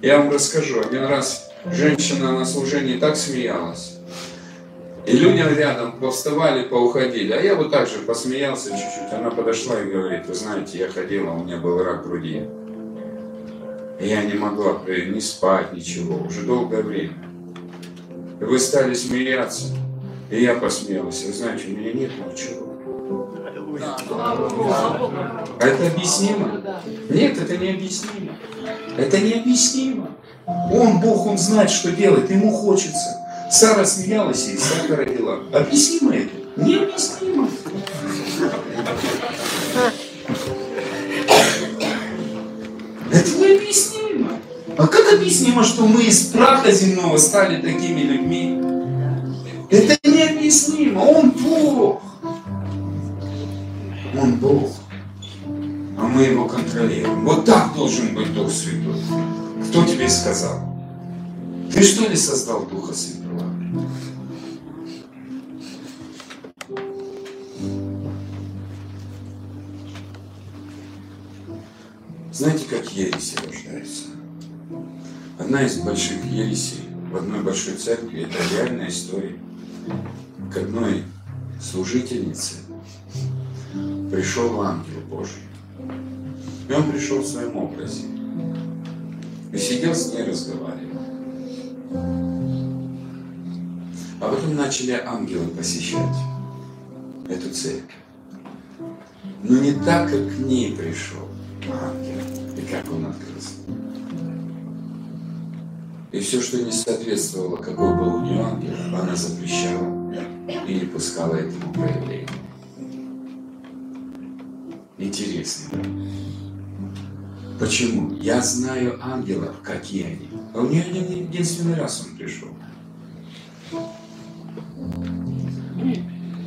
Я вам расскажу. Один раз женщина на служении так смеялась. И люди рядом повставали, поуходили. А я вот так же посмеялся чуть-чуть. Она подошла и говорит, вы знаете, я ходила, у меня был рак груди. Я не могла ни спать, ничего, уже долгое время. Вы стали смеяться. И я посмеялся. Знаете, у меня нет ничего. А это объяснимо? Нет, это не объяснимо. Это не объяснимо. Он, Бог, Он знает, что делать, ему хочется. Сара смеялась и Исаака родила. Объяснимо это? Необъяснимо. А как объяснимо, что мы из праха земного стали такими людьми? Это необъяснимо. Он Бог. Он Бог. А мы его контролируем. Вот так должен быть Дух Святой. Кто тебе сказал? Ты что ли создал Духа Святого? Знаете, как ереси рождаются? Одна из больших ересей в одной большой церкви, это реальная история. К одной служительнице пришел ангел Божий. И он пришел в своем образе. И сидел с ней, разговаривал. А потом начали ангелы посещать эту церковь. Но не так, как к ней пришел ангел, и как он открылся. И все, что не соответствовало, какой был у нее ангел, она запрещала и не пускала этому проявлению. Интересно? Почему? Я знаю ангелов, какие они. А у нее один единственный раз он пришел.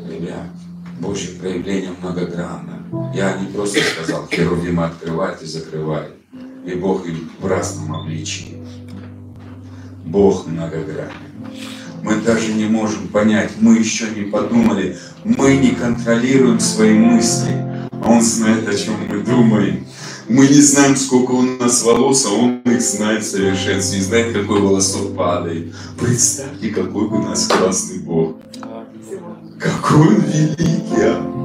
Ребят, Божье проявление многогранно. Я не просто сказал, Херувима открывает и закрывает. И Бог им в разном обличии. Бог многогранен. Мы даже не можем понять, мы еще не подумали, мы не контролируем свои мысли. А Он знает, о чем мы думаем. Мы не знаем, сколько у нас волос, а Он их знает в совершенстве. И знает, какой волосок падает. Представьте, какой у нас классный Бог. Какой Он великий, а?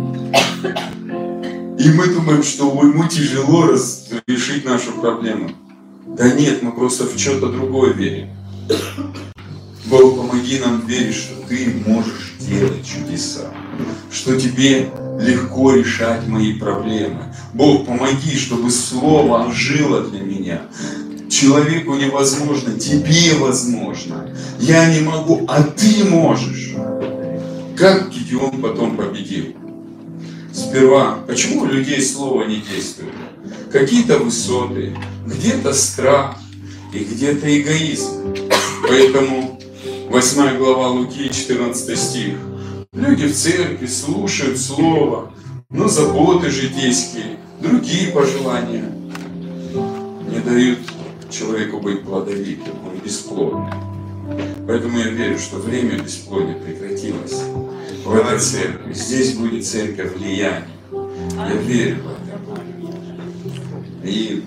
И мы думаем, что ему тяжело решить нашу проблему. Да нет, мы просто в что-то другое верим. Бог, помоги нам верить, что Ты можешь делать чудеса, что Тебе легко решать мои проблемы. Бог, помоги, чтобы Слово жило для меня. Человеку невозможно, тебе возможно. Я не могу, а ты можешь. Как Гедеон потом победил? Сперва, почему у людей слово не действует? Какие-то высоты, где-то страх и где-то эгоизм. Поэтому 8 глава Луки, 14 стих. Люди в церкви слушают Слово, но заботы житейские, другие пожелания не дают человеку быть плодовитым, он бесплодный. Поэтому я верю, что время бесплодия прекратилось в этой церкви. Здесь будет церковь влияния. Я верю в это. И,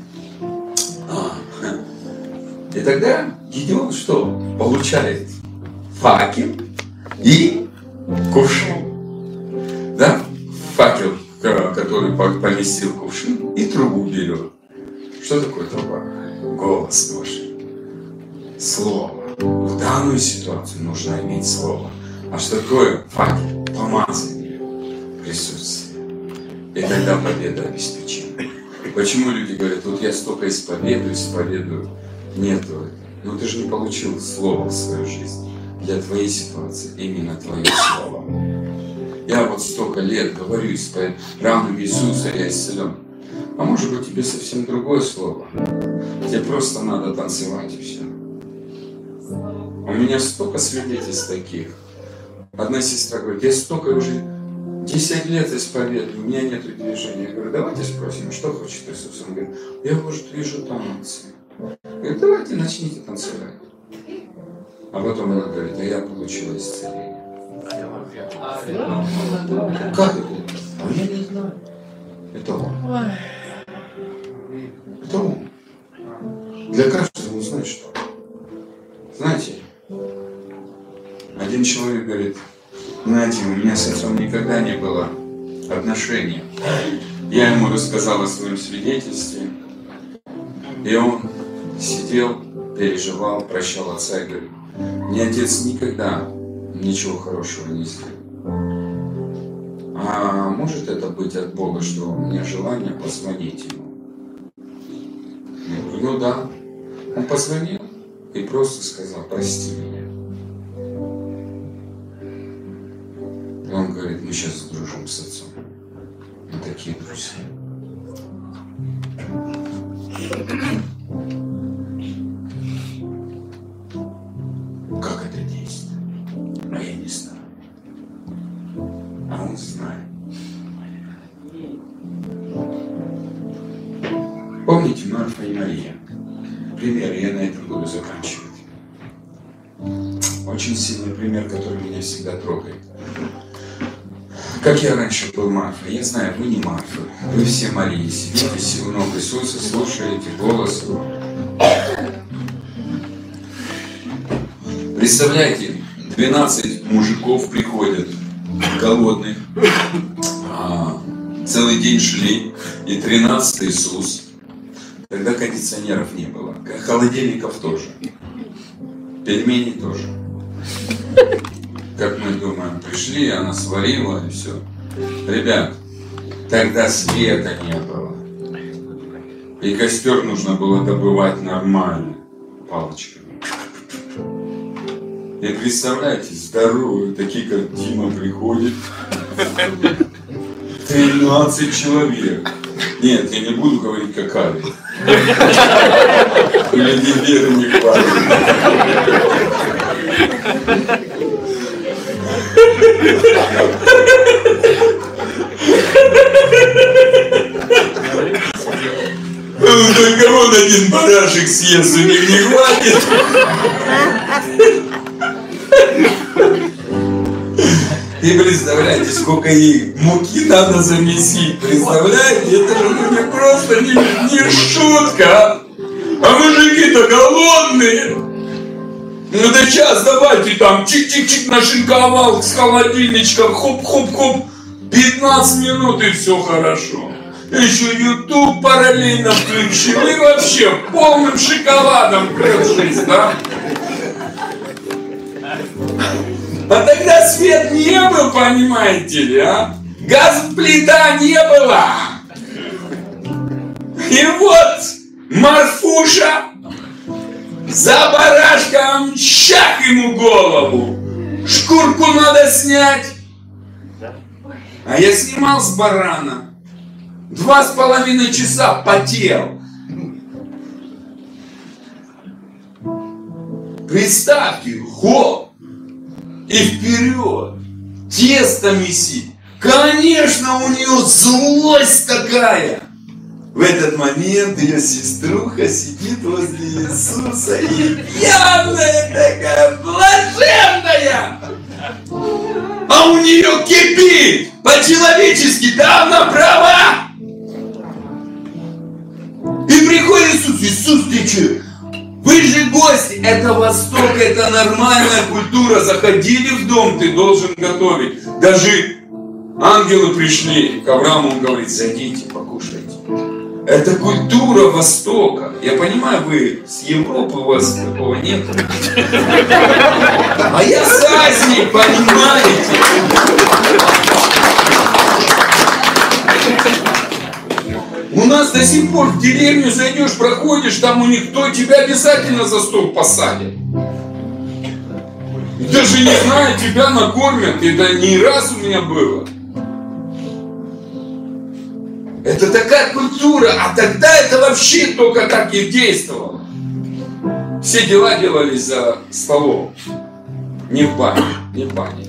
а, и тогда Гедеон что? Получает факел и кувшин. Да? Факел, который поместил кувшин, и трубу берет. Что такое труба? Голос Божий. Слово. В данную ситуацию нужно иметь слово. А что такое факел? Помазание, присутствие. И тогда победа обеспечена. Почему люди говорят, вот я столько исповедую, исповедую. Нету. Но ты же не получил слово в свою жизнь. Для твоей ситуации именно твое слово. Я вот столько лет говорю, исповед- ранами Иисуса я исцелен. А может быть тебе совсем другое слово. Тебе просто надо танцевать и все. У меня столько свидетельств таких. Одна сестра говорит, я столько уже 10 лет исповедую, у меня нет движения. Я говорю, давайте спросим, что хочет Иисус? Он говорит, я, может, вижу. Я говорю, давайте начните танцевать. А потом она говорит, а я получила исцеление. Как это? А я не знаю. Это он. Это он. Для каждого узнать что. Знаете, один человек говорит, знаете, у меня с отцом никогда не было отношений. Я ему рассказал о своем свидетельстве, и он сидел, переживал, прощал отца и говорит, мне отец никогда ничего хорошего не сделал. А может это быть от Бога, что у меня желание позвонить ему? Я говорю, ну да. Он позвонил и просто сказал, прости меня. И он говорит, мы сейчас дружим с отцом. Мы такие друзья. Был Марфа, я знаю, вы не Марфа. Вы все Марии, сидите у ног Иисуса, слушаете голос Его. Представляете, 12 мужиков приходят, голодных, а, целый день шли, и 13 Иисус. Тогда кондиционеров не было, холодильников тоже, пельмени тоже. Как мы думаем, пришли, она сварила и все. Ребят, тогда света не было. И костер нужно было добывать нормально, палочками. И представляете, здоровые, такие как Дима приходит. 13 человек. Нет, я не буду говорить как Ави. Люди веры не хватит. Ну, Только вот один барашек съест, у них не хватит. И представляете, сколько ей муки надо замесить. Представляете, это же ну, не просто не, не шутка. А, а мужики-то голодные. Ну да сейчас давайте там чик-чик-чик нашинковал с холодильничка, хоп-хоп-хоп. 15 минут и все хорошо. Еще YouTube параллельно включил и вообще полным шоколадом крылшись, да? А тогда свет не был, понимаете ли, а? Газ-плита не было. И вот Марфуша за барашком чах ему голову. Шкурку надо снять. А я снимал с барана. Два с половиной часа потел. Представьте, хоп, и вперед. Тесто месить. Конечно, у нее злость такая. В этот момент ее сеструха сидит возле Иисуса и пьяная такая, блаженная. А у нее кипит по-человечески, да, она права. И приходит Иисус, Иисус, ты что? Вы же гости, это Восток, это нормальная культура. Заходили в дом, ты должен готовить. Даже ангелы пришли к Аврааму, он говорит, зайдите, покушайте. Это культура Востока. Я понимаю, вы с Европы, у вас такого нет. А я с Азии, понимаете? У нас до сих пор в деревню зайдешь, проходишь, там у них кто тебя обязательно за стол посадит. Даже не знаю, тебя накормят. Это не раз у меня было. Это такая культура, а тогда это вообще только так и действовало. Все дела делались за столом. Не в бане, не в бане.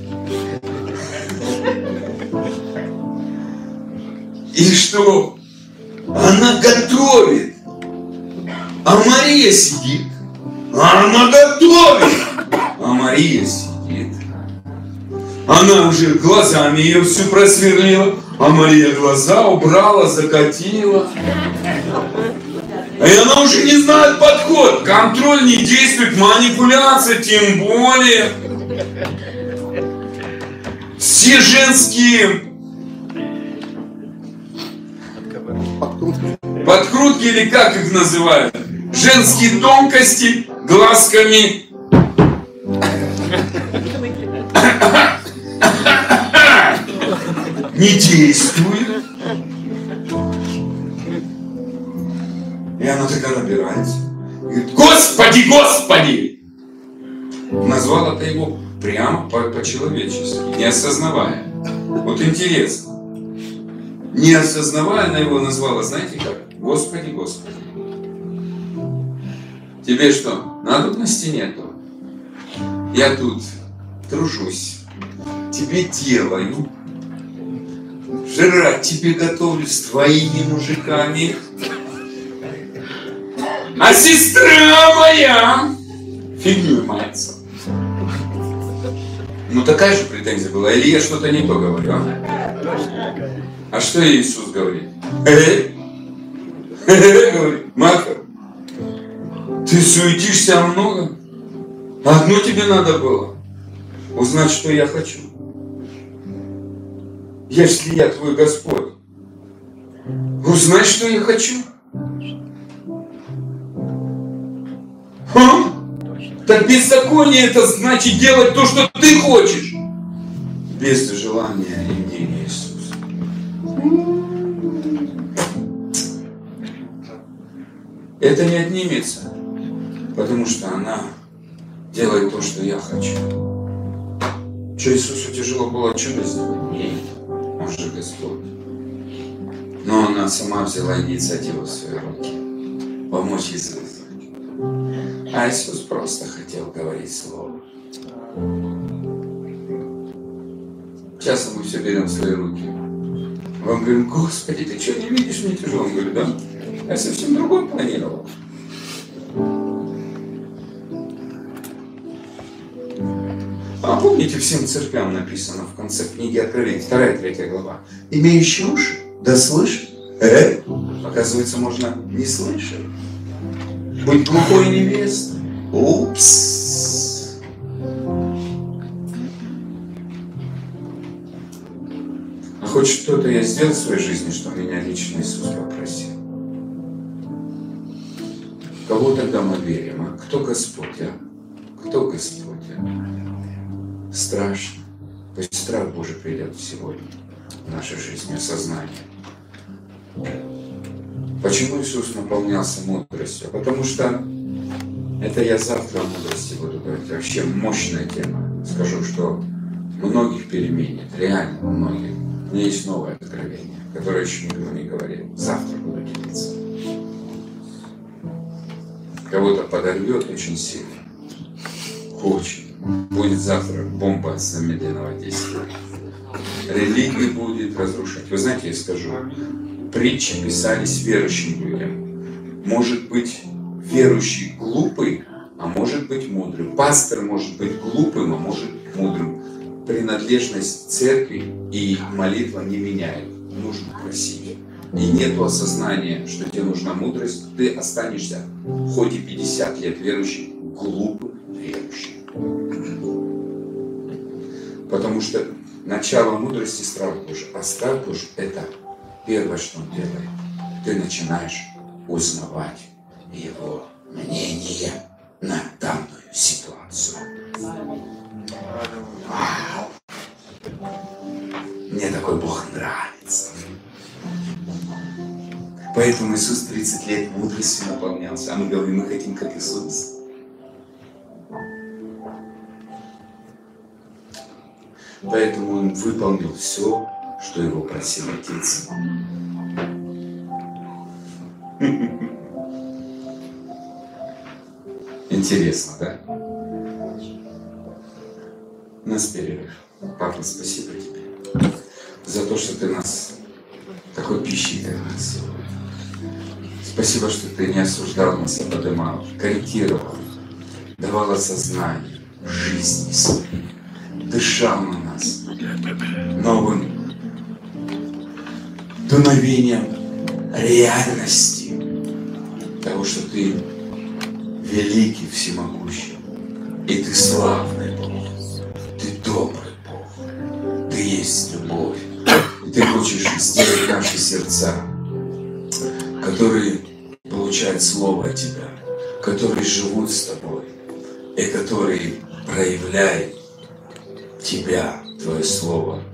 И что? Она готовит. А Мария сидит. Она готовит. А Мария сидит. Она уже глазами ее всю просверлила. А Мария глаза убрала, закатила. И она уже не знает подход. Контроль не действует, манипуляция тем более. Все женские подкрутки или как их называют? Женские тонкости глазками. Не действует. И она такая набирается. Говорит, Господи, Господи! Назвала ты его прямо по- по-человечески, не осознавая. Вот интересно. Не осознавая, она его назвала, знаете как? Господи, Господи. Тебе что, надобности нету? Я тут тружусь, тебе делаю, жрать тебе готовлю с твоими мужиками. А сестра моя фигню мается. Ну такая же претензия была. Или я что-то не то говорю, а? А что Иисус говорит? Э? Э, говорит, Маха, ты суетишься много? Одно тебе надо было. Узнать, что я хочу. Если я твой Господь. Узнать, что я хочу. А? Так беззаконие это значит делать то, что ты хочешь. Без желания и мнения Иисуса. Это не отнимется, потому что она делает то, что я хочу. Что Иисусу тяжело было чудо сделать? Нет, Же Господь. Но она сама взяла инициативу в свои руки. Помочь Иисусу. А Иисус просто хотел говорить Слово. Часто мы все берем в свои руки. Вам говорим, Господи, ты что, не видишь, мне тяжело? Он говорит, да? Я совсем другой планировал. А помните, всем церквям написано в конце книги Откровения, вторая, третья глава. Имеющий уши, да слышит. Э? Оказывается, можно не слышать. Быть глухой невестой. Упс. А хоть что-то я сделал в своей жизни, что меня лично Иисус попросил. Кого тогда мы верим, а? Кто Господь, а? Кто Господь, а? Страшно. Пусть страх Божий придет сегодня в нашей жизни, осознание. Почему Иисус наполнялся мудростью? Потому что это я завтра о мудрости буду говорить. Вообще мощная тема. Скажу, что многих переменит, реально многих. У меня есть новое откровение, которое еще никто не говорил. Завтра буду делиться. Кого-то подорвет очень сильно. Очень. Будет завтра бомба замедленного действия. Религию будет разрушать. Вы знаете, я скажу, притчи писались верующим людям. Может быть, верующий глупый, а может быть мудрым. Пастор может быть глупым, а может мудрым. Принадлежность церкви и молитва не меняют. Нужно просить. И нет осознания, что тебе нужна мудрость, ты останешься хоть и 50 лет верующим, глупым верующим. Потому что начало мудрости страх Божий. А страх Божий – это первое, что он делает. Ты начинаешь узнавать его мнение на данную ситуацию. Вау! Мне такой Бог нравится. Поэтому Иисус 30 лет мудростью наполнялся. А мы говорим, мы хотим как Иисус. Поэтому он выполнил все, что его просил Отец. Интересно, да? У нас перерыв. Папа, спасибо тебе за то, что ты нас такой пищей кормил сегодня. Спасибо, что ты не осуждал нас, а поднимал, корректировал, давал осознание жизни дышал на нас новым дуновением реальности того, что ты великий, всемогущий, и ты славный Бог, ты добрый Бог, ты есть любовь, и ты хочешь сделать наши сердца, которые получают Слово от Тебя, которые живут с Тобой, и которые проявляют Тебя, Твое Слово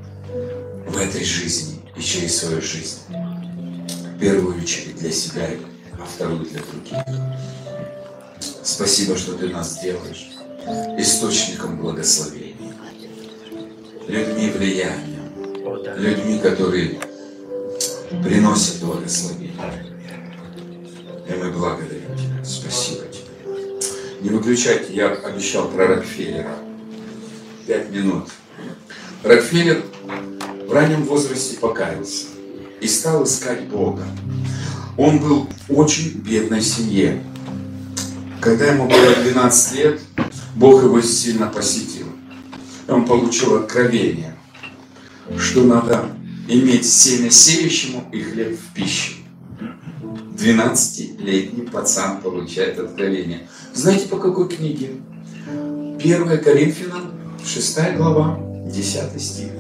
в этой жизни и через свою жизнь. В первую очередь для себя, а вторую для других. Спасибо, что Ты нас делаешь источником благословения, людьми влияния, людьми, которые приносят благословение. И мы благодарим Тебя. Спасибо Тебе. Не выключайте, я обещал про Рокфеллера. Пять минут. Рокфеллер в раннем возрасте покаялся и стал искать Бога. Он был в очень бедной семье. Когда ему было 12 лет, Бог его сильно посетил. Он получил откровение, что надо иметь семя сеющему и хлеб в пищу. 12-летний пацан получает откровение. Знаете, по какой книге? 1 Коринфянам, 6 глава, 10 стих.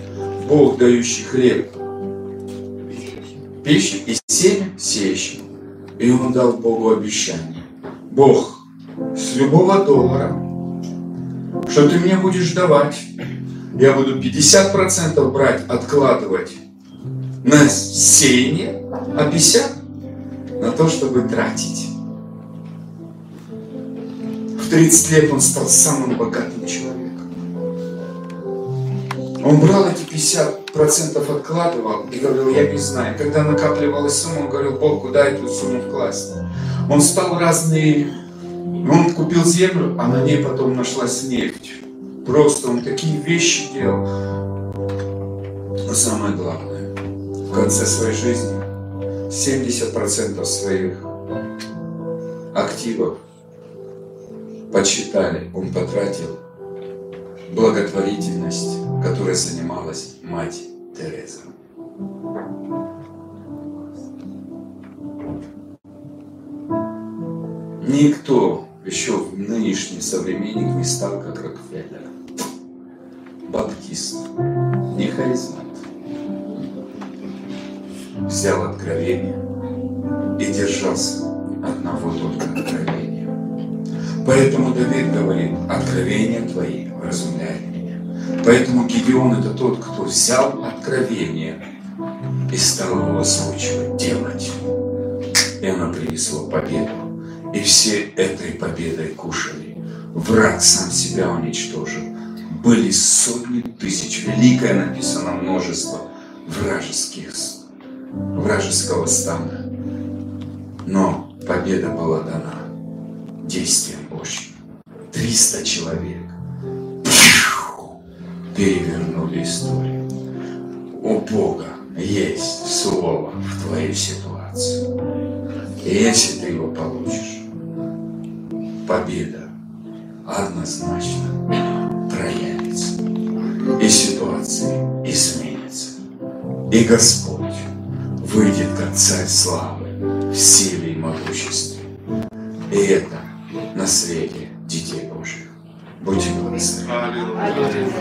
Бог, дающий хлеб, пищу и семя сеющему. И он дал Богу обещание. Бог, с любого доллара, что ты мне будешь давать, я буду 50% брать, откладывать на сеяние, а 50 на то, чтобы тратить. В 30 лет он стал самым богатым человеком. Он брал эти 50% откладывал и говорил, я не знаю. Когда накапливалась сумма, он говорил, Бог, куда эту сумму вкласть? Он стал разные... Он купил землю, а на ней потом нашлась нефть. Просто он такие вещи делал. Но самое главное, в конце своей жизни 70% своих активов подсчитали, он потратил благотворительность, которой занималась мать Тереза. Никто еще в нынешний современник не стал как Рокфеллер. Баптист, не харизмат. Взял откровение и держался одного только откровения. Поэтому Давид говорит, откровения твои вразумляют меня. Поэтому Гедеон это тот, кто взял откровение и стал его озвучивать, делать. И оно принесло победу. И все этой победой кушали. Враг сам себя уничтожил. Были сотни тысяч, великое написано множество вражеских, вражеского стана. Но победа была дана действием Божьим. 300 человек перевернули историю. У Бога есть слово в твоей ситуации. Если ты его получишь, победа однозначно проявится. И ситуации изменятся. И Господь выйдет как царь славы в силе и могуществе. И это наследие детей Божьих. Будьте благословенны.